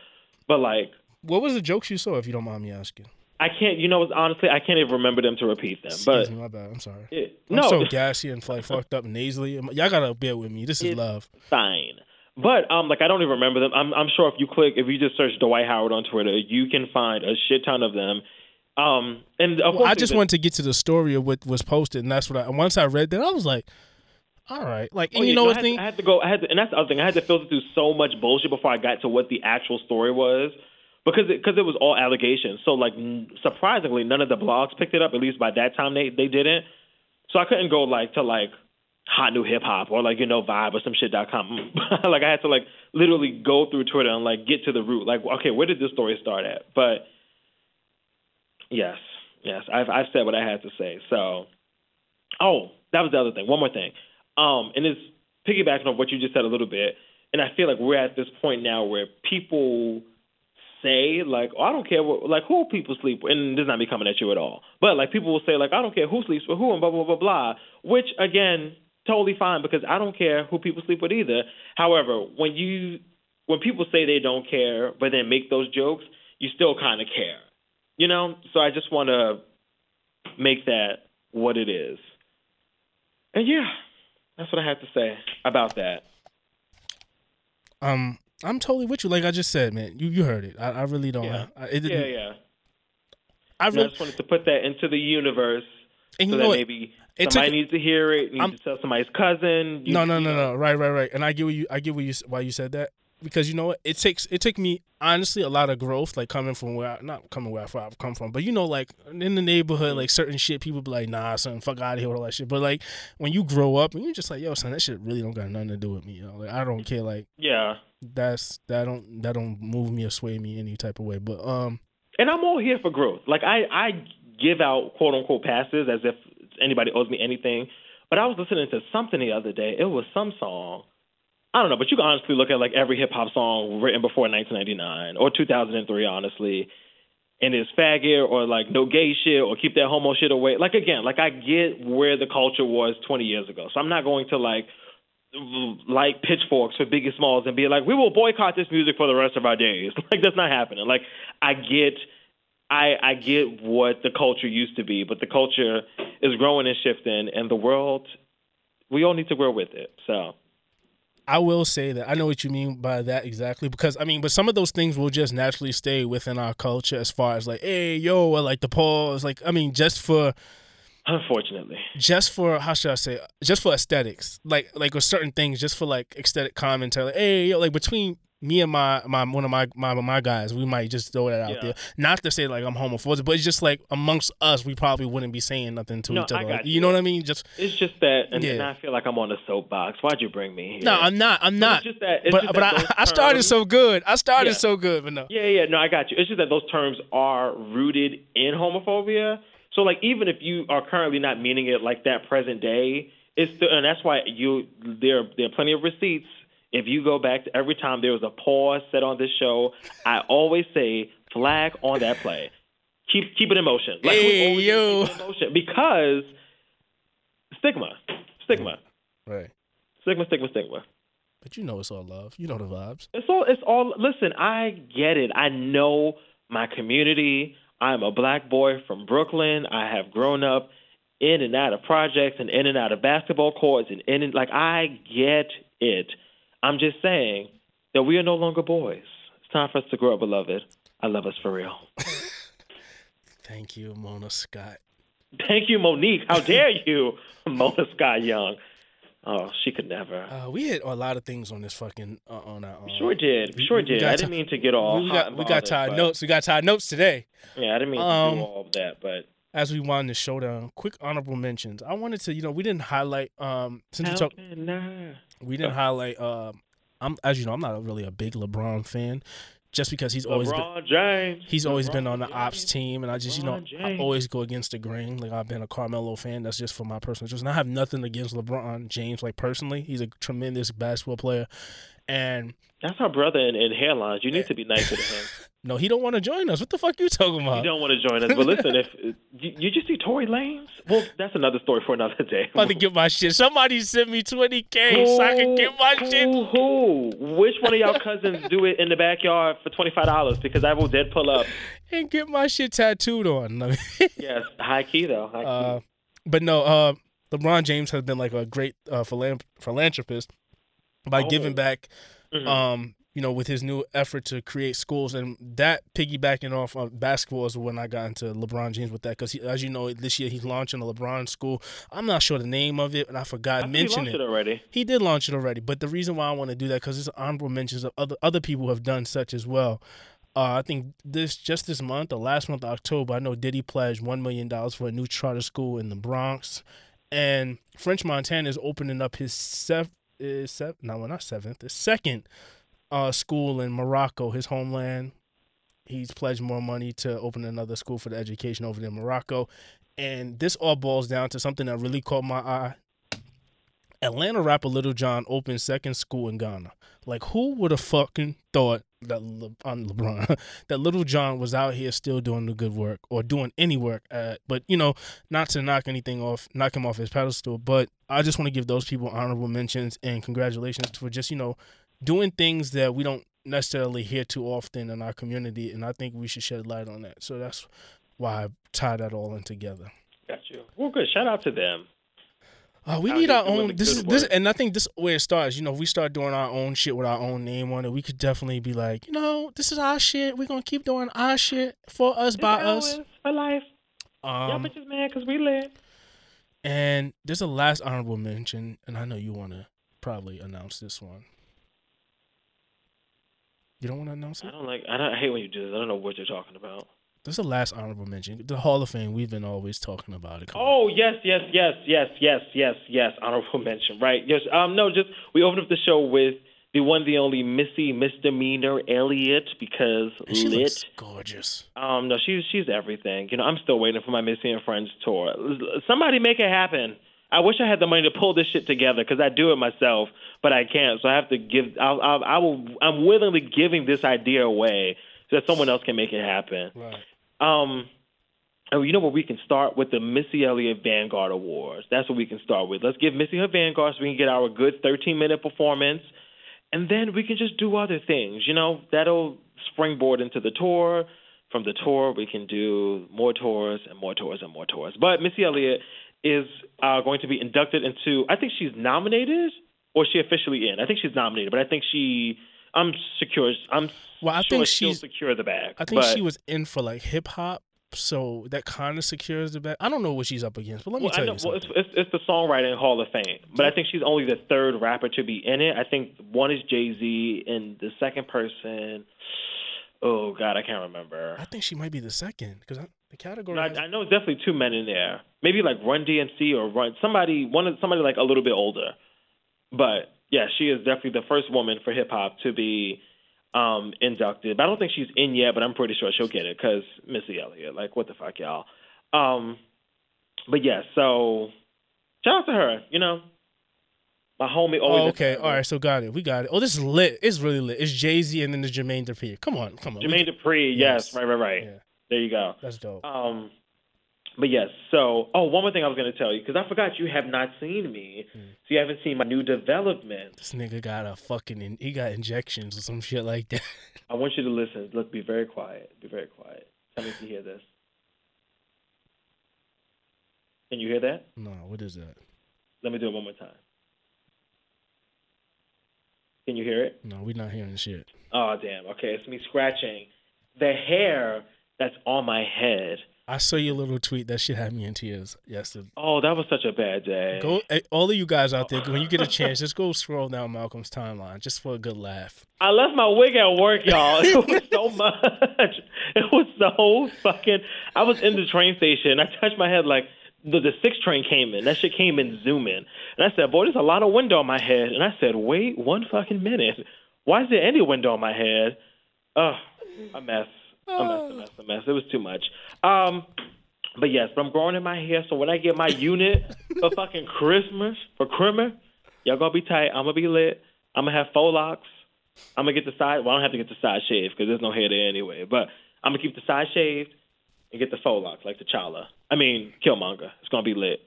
but like What was the jokes you saw if you don't mind me asking? I can't. You know, honestly, I can't even remember them to repeat them. But Excuse me, my bad. I'm sorry. it, I'm no, so gassy and like fucked up nasally. Y'all gotta bear with me. This is love. fine. But um, like I don't even remember them. I'm I'm sure if you click, if you just search Dwight Howard on Twitter, you can find a shit ton of them. Um, and of Well, course, I just wanted to get to the story of what was posted, and that's what I. Once I read that, I was like, "All right." Like, and Oh, you yeah, know no, what I had, thing? I had to go. I had to, and that's the other thing. I had to filter through so much bullshit before I got to what the actual story was, because it, because it was all allegations. So like, surprisingly, none of the blogs picked it up. At least by that time, they they didn't. So I couldn't go like to like hot new hip hop or like you know vibe or some shit dot com. like I had to like literally go through Twitter and like get to the root. Like okay, where did this story start at? But yes, yes, I've I've said what I had to say. So oh, that was the other thing. One more thing. Um, and it's piggybacking on what you just said a little bit. And I feel like we're at this point now where people say like, oh, I don't care what, like who people sleep with, and this is not me coming at you at all. But like people will say like, I don't care who sleeps with who, and blah blah blah blah. Which again, totally fine because I don't care who people sleep with either. However, when you when people say they don't care but then make those jokes, you still kind of care, you know. So I just want to make that what it is. And yeah, that's what I had to say about that. Um, I'm totally with you. Like I just said, man, you you heard it. I, I really don't. Yeah. I, it, Yeah, yeah. I And I just wanted to put that into the universe and so you that know what? maybe It somebody took- needs to hear it, needs I'm- to tell somebody's cousin. you- No, no, no, no. Right, right, right. And I get what you. I get what you. Why you said that because you know what? It takes. It took me honestly a lot of growth, like coming from where I not coming where I've come from, but you know, like in the neighborhood, like certain shit, people be like, nah, son, fuck out of here with all that shit. But like when you grow up and you're just like, yo, son, that shit really don't got nothing to do with me. You know, like I don't care. Like Yeah. That's that don't that don't move me or sway me any type of way. But um, And I'm all here for growth. Like I, I give out quote unquote passes as if anybody owes me anything. But I was listening to something the other day. It was some song. I don't know, but you can honestly look at like every hip hop song written before 1999 or 2003, honestly, and it's faggot or like no gay shit or keep that homo shit away. Like again, like I get where the culture was 20 years ago, so I'm not going to like like pitchforks for Biggie Smalls and be like, we will boycott this music for the rest of our days. Like that's not happening. Like I get, I I get what the culture used to be, but the culture is growing and shifting, and the world, we all need to grow with it. So I will say that I know what you mean by that exactly because I mean, but some of those things will just naturally stay within our culture as far as like, hey, yo, or like the pause, like I mean, just for Unfortunately. just for how should I say, just for aesthetics, like like with certain things, just for like aesthetic commentary. Like, hey, yo, like between me and my my one of my my my guys, we might just throw that out Yeah. there. Not to say like I'm homophobic, but it's just like amongst us, we probably wouldn't be saying nothing to No, each other. Like, you. you know what I mean? Just It's just that, and, and Yeah. I feel like I'm on a soapbox. Why'd you bring me here? no, I'm not. I'm But not. It's just that, it's but just but that I, I started so good. I started Yeah. so good, but no. Yeah, yeah, no, I got you. It's just that those terms are rooted in homophobia. So, like, even if you are currently not meaning it like that present day, it's still, and that's why you there there are plenty of receipts. If you go back to every time there was a pause set on this show, I always say flag on that play. Keep keep it in motion. Like, we Hey, always yo. keep it in motion because stigma, stigma, Right. stigma, stigma, stigma. But you know it's all love. You know the vibes. It's all it's all listen, I get it. I know my community. I'm a black boy from Brooklyn. I have grown up in and out of projects and in and out of basketball courts and in and like I get it. I'm just saying that we are no longer boys. It's time for us to grow up, beloved. I love us for real. Thank you, Mona Scott. Thank you, Monique. How dare you, Mona Scott Young? Oh, she could never. Uh, we hit a lot of things on this fucking uh, on our. Um, Sure did. we- Sure did. I didn't mean to get all we got we got tied notes. We got tied notes today. Yeah, I didn't mean to Um, do all of that, but As we wind the show down, quick honorable mentions. I wanted to, you know, we didn't highlight um since we How talk, we didn't highlight um I'm as you know I'm not really a big LeBron fan, just because he's always been James. he's always been on the ops James. team, and I just you know LeBron I always go against the grain. Like I've been a Carmelo fan. That's just for my personal interest. And I have nothing against LeBron James. Like personally, he's a tremendous basketball player, and That's our brother in, in hairlines. You need to be nicer to him. no, he don't want to join us. What the fuck you talking about? don't want to join us, but listen, if you, you just see Tory Lanez, well, that's another story for another day. I'm about to get my shit. Somebody sent me 20k so I can get my who, shit. Who? Which one of y'all cousins do it in the backyard for twenty five dollars? Because I will dead pull up. and get my shit tattooed on. Yes, high key though. High key. uh, but no, uh, LeBron James has been like a great uh, philanthropist by Oh. giving back. Mhm. Um, you know, with his new effort to create schools, and that piggybacking off of basketball is when I got into LeBron James with that because, as you know, this year he's launching a LeBron school. I'm not sure the name of it, and I forgot I to he mention it. it already. He did launch it already, but the reason why I want to do that because it's honorable mentions of other other people who have done such as well. Uh, I think this just this month, the last month, October, I know Diddy pledged one million dollars for a new charter school in the Bronx, and French Montana is opening up his sev is sev no, well, not seventh, his second uh school in Morocco, his homeland. He's pledged more money to open another school for the education over there in Morocco, and this all boils down to something that really caught my eye. Atlanta rapper Lil Jon opened second school in Ghana. Like, who would have fucking thought that Le- on LeBron that Lil Jon was out here still doing the good work or doing any work? At, but you know, not to knock anything off, knock him off his pedestal. But I just want to give those people honorable mentions and congratulations for just you know doing things that we don't necessarily hear too often in our community, and I think we should shed light on that. So that's why I tie that all in together. Got you. Well, good. Shout out to them. Uh, we Out need our own. This is this, and I think this is where it starts. You know, if we start doing our own shit with our own name on it, we could definitely be like, you know, this is our shit. We're gonna keep doing our shit for us by us. For life. Y'all Um, bitches mad because we lit. and there's a last honorable mention, and I know you want to probably announce this one. You don't want to announce it. I don't like. I, don't, I hate when you do this. I don't know what you're talking about. This is the last honorable mention. The Hall of Fame. We've been always talking about it. Come on. Oh yes, yes, yes, yes, yes, yes, yes. Honorable mention, right? Yes. Um. No. Just we opened up the show with the one, the only Missy Misdemeanor Elliott because And she lit. looks gorgeous. Um. No. She's she's everything. You know. I'm still waiting for my Missy and Friends tour. Somebody make it happen. I wish I had the money to pull this shit together because I do it myself, but I can't. So I have to give. I'll, I'll, I will. I'm willingly giving this idea away so that someone else can make it happen. Right. Um, and you know what? We can start with the Missy Elliott Vanguard Awards. That's what we can start with. Let's give Missy her Vanguard so we can get our good 13 minute performance, and then we can just do other things. You know, that'll springboard into the tour. From the tour, we can do more tours and more tours and more tours. But Missy Elliott is uh, going to be inducted into. I think she's nominated, or she officially in? I think she's nominated, but I think she. I'm secure. I'm Well, I sure think she'll she's- secure the bag. I think but- she was in for like hip hop, so that kind of secures the back. I don't know what she's up against, but let me Well, I tell know, you well, something. it's, it's, it's the Songwriting Hall of Fame, but I think she's only the third rapper to be in it. I think one is Jay Z, and the second person, oh God, I can't remember. I think she might be the second because the category. No, I, has- I know definitely two men in there. Maybe like Run DMC or Run somebody one of somebody like a little bit older. But yeah, she is definitely the first woman for hip hop to be um inducted. But I don't think she's in yet, but I'm pretty sure she'll get it because Missy Elliott. Like what the fuck, y'all. Um, but yeah, so shout out to her. You know, my homie. Always Oh, okay. All right. So got it. We got it. Oh, this is lit. It's really lit. It's Jay Z and then the Jermaine Dupri. Come on. Come on. We- Jermaine Dupri. Yes, Yes. right, right, right. Yeah. There you go. That's dope. Um, but yes. So, oh, one more thing I was going to tell you because I forgot you have not seen me, Hmm. so you haven't seen my new development. This nigga got a fucking. In, he got injections or some shit like that. I want you to listen. Look, be very quiet. Be very quiet. Tell me if you hear this. Can you hear that? no, what is that? Let me do it one more time. Can you hear it? No, we're not hearing shit. Oh, damn. Okay, it's me scratching the hair that's on my head. I saw your little tweet. That shit had me in tears yesterday. Oh, that was such a bad day. Go, all of you guys out there, when you get a chance, just go scroll down Malcolm's timeline just for a good laugh. I left my wig at work, y'all. It was so much. It was so fucking. I was in the train station. I touched my head like the the six train came in. That shit came in zooming, and I said, "Boy, there's a lot of window on my head." And I said, "Wait one fucking minute. Why is there any window on my head?" Ugh, a mess. A mess. A mess. A mess. It was too much. Um, but yes, I'm growing in my hair, so when I get my unit for fucking Christmas for Crimmer, y'all gonna be tight. I'm gonna be lit. I'm gonna have faux locks. I'm gonna get the side. Well, I don't have to get the side shaved because there's no hair there anyway. But I'm gonna keep the side shaved and get the faux locks like T'Challa. I mean, Killmonger. It's gonna be lit.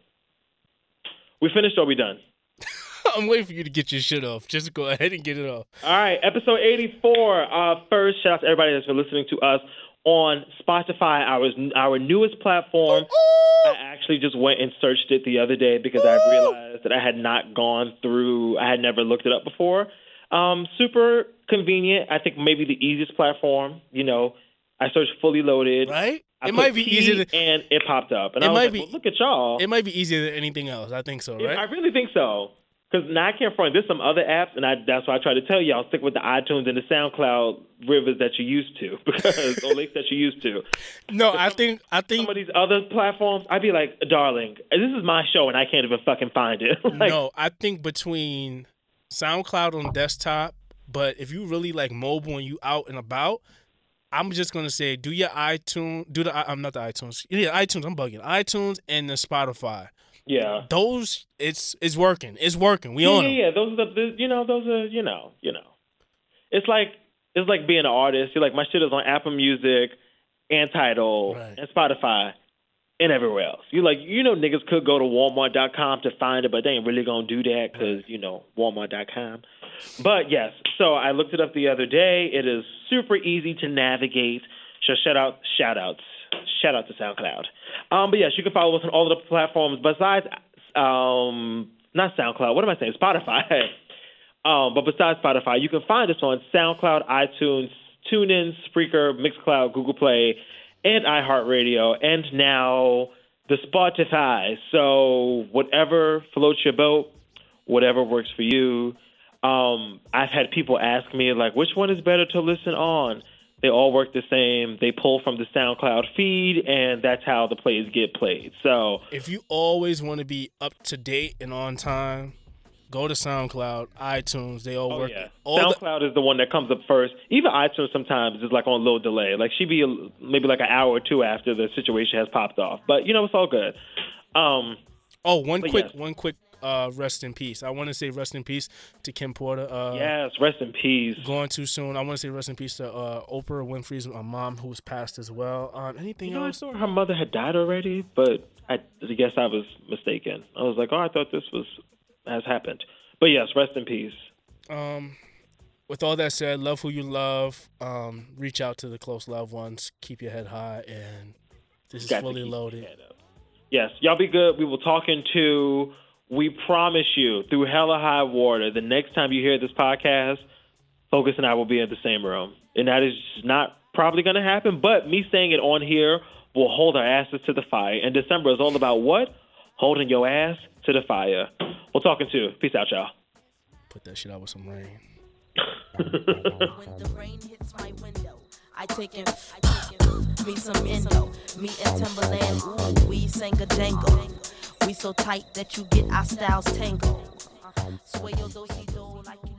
We finished or we done? I'm waiting for you to get your shit off. Just go ahead and get it off. All right, episode 84. Uh, first, shout out to everybody that's been listening to us on Spotify, our our newest platform. I actually just went and searched it the other day because I realized that I had not gone through. I had never looked it up before. Um, super convenient. I think maybe the easiest platform. You know, I searched fully loaded. Right? I it might be easier. To, and it popped up, and It I was might like, be- well, "Look at y'all!" it might be easier than anything else. I think so. Right? I really think so. Because now I can't front. There's some other apps, and I, that's why I try to tell y'all stick with the iTunes and the SoundCloud rivers that you used to, because or lakes that you used to. no, I think. I Some think. of these other platforms, I'd be like, darling, this is my show, and I can't even fucking find it. like, no, I think between SoundCloud on desktop, but if you really like mobile and you out and about, I'm just gonna say do your iTunes, do the I'm not the iTunes, yeah iTunes. I'm bugging iTunes and the Spotify. Yeah. Those it's it's working. It's working. We Yeah, own yeah, them. yeah. Those are the, the, you know, those are, you know, you know. It's like it's like being an artist. You're like, my shit is on Apple Music and Tidal Right. and Spotify and everywhere else. You like, you know, niggas could go to Walmart.com to find it, but they ain't really gonna do that because you know Walmart.com. But yes, so I looked it up the other day. It is super easy to navigate. So shout out, shout outs, shout out to SoundCloud. Um, but yes, you can follow us on all the platforms besides um, not SoundCloud. What am I saying? Spotify. um, but besides Spotify, you can find us on SoundCloud, iTunes, TuneIn, Spreaker, Mixcloud, Google Play, and iHeartRadio, and now the Spotify. So whatever floats your boat, whatever works for you. Um, I've had people ask me like, which one is better to listen on? They all work the same. They pull from the SoundCloud feed, and that's how the plays get played. So If you always want to be up to date and on time, go to SoundCloud, iTunes. They all Oh work. yeah, All the, SoundCloud is the one that comes up first. Even iTunes sometimes is like on a little delay. Like she be a, maybe like an hour or two after the situation has popped off. But you know it's all good. Um, oh, one quick, one quick. Uh, rest in peace. I want to say rest in peace to Kim Porter. Uh, yes, rest in peace. going too soon. I want to say rest in peace to uh, Oprah Winfrey's mom, who was passed as well. Um, anything You know, I else? saw her mother had died already, but I, I guess I was mistaken. I was like, oh, I thought this was has happened. But yes, rest in peace. Um, with all that said, love who you love. Um, reach out to the close loved ones. Keep your head high, and this is fully loaded. Yes, y'all be good. We will talk into. We promise you through hella high water. The next time you hear this podcast, Focus and I will be in the same room, and that is not probably going to happen. But me saying it on here will hold our asses to the fire. And December is all about what? Holding your ass to the fire. We'll talking to. Peace out, y'all. Put that shit out with some rain. When the rain hits my window, I take in, I take in me some endo. Me and Timbaland, ooh, we sang a jangle. We so tight that you get our styles tangled. Your do like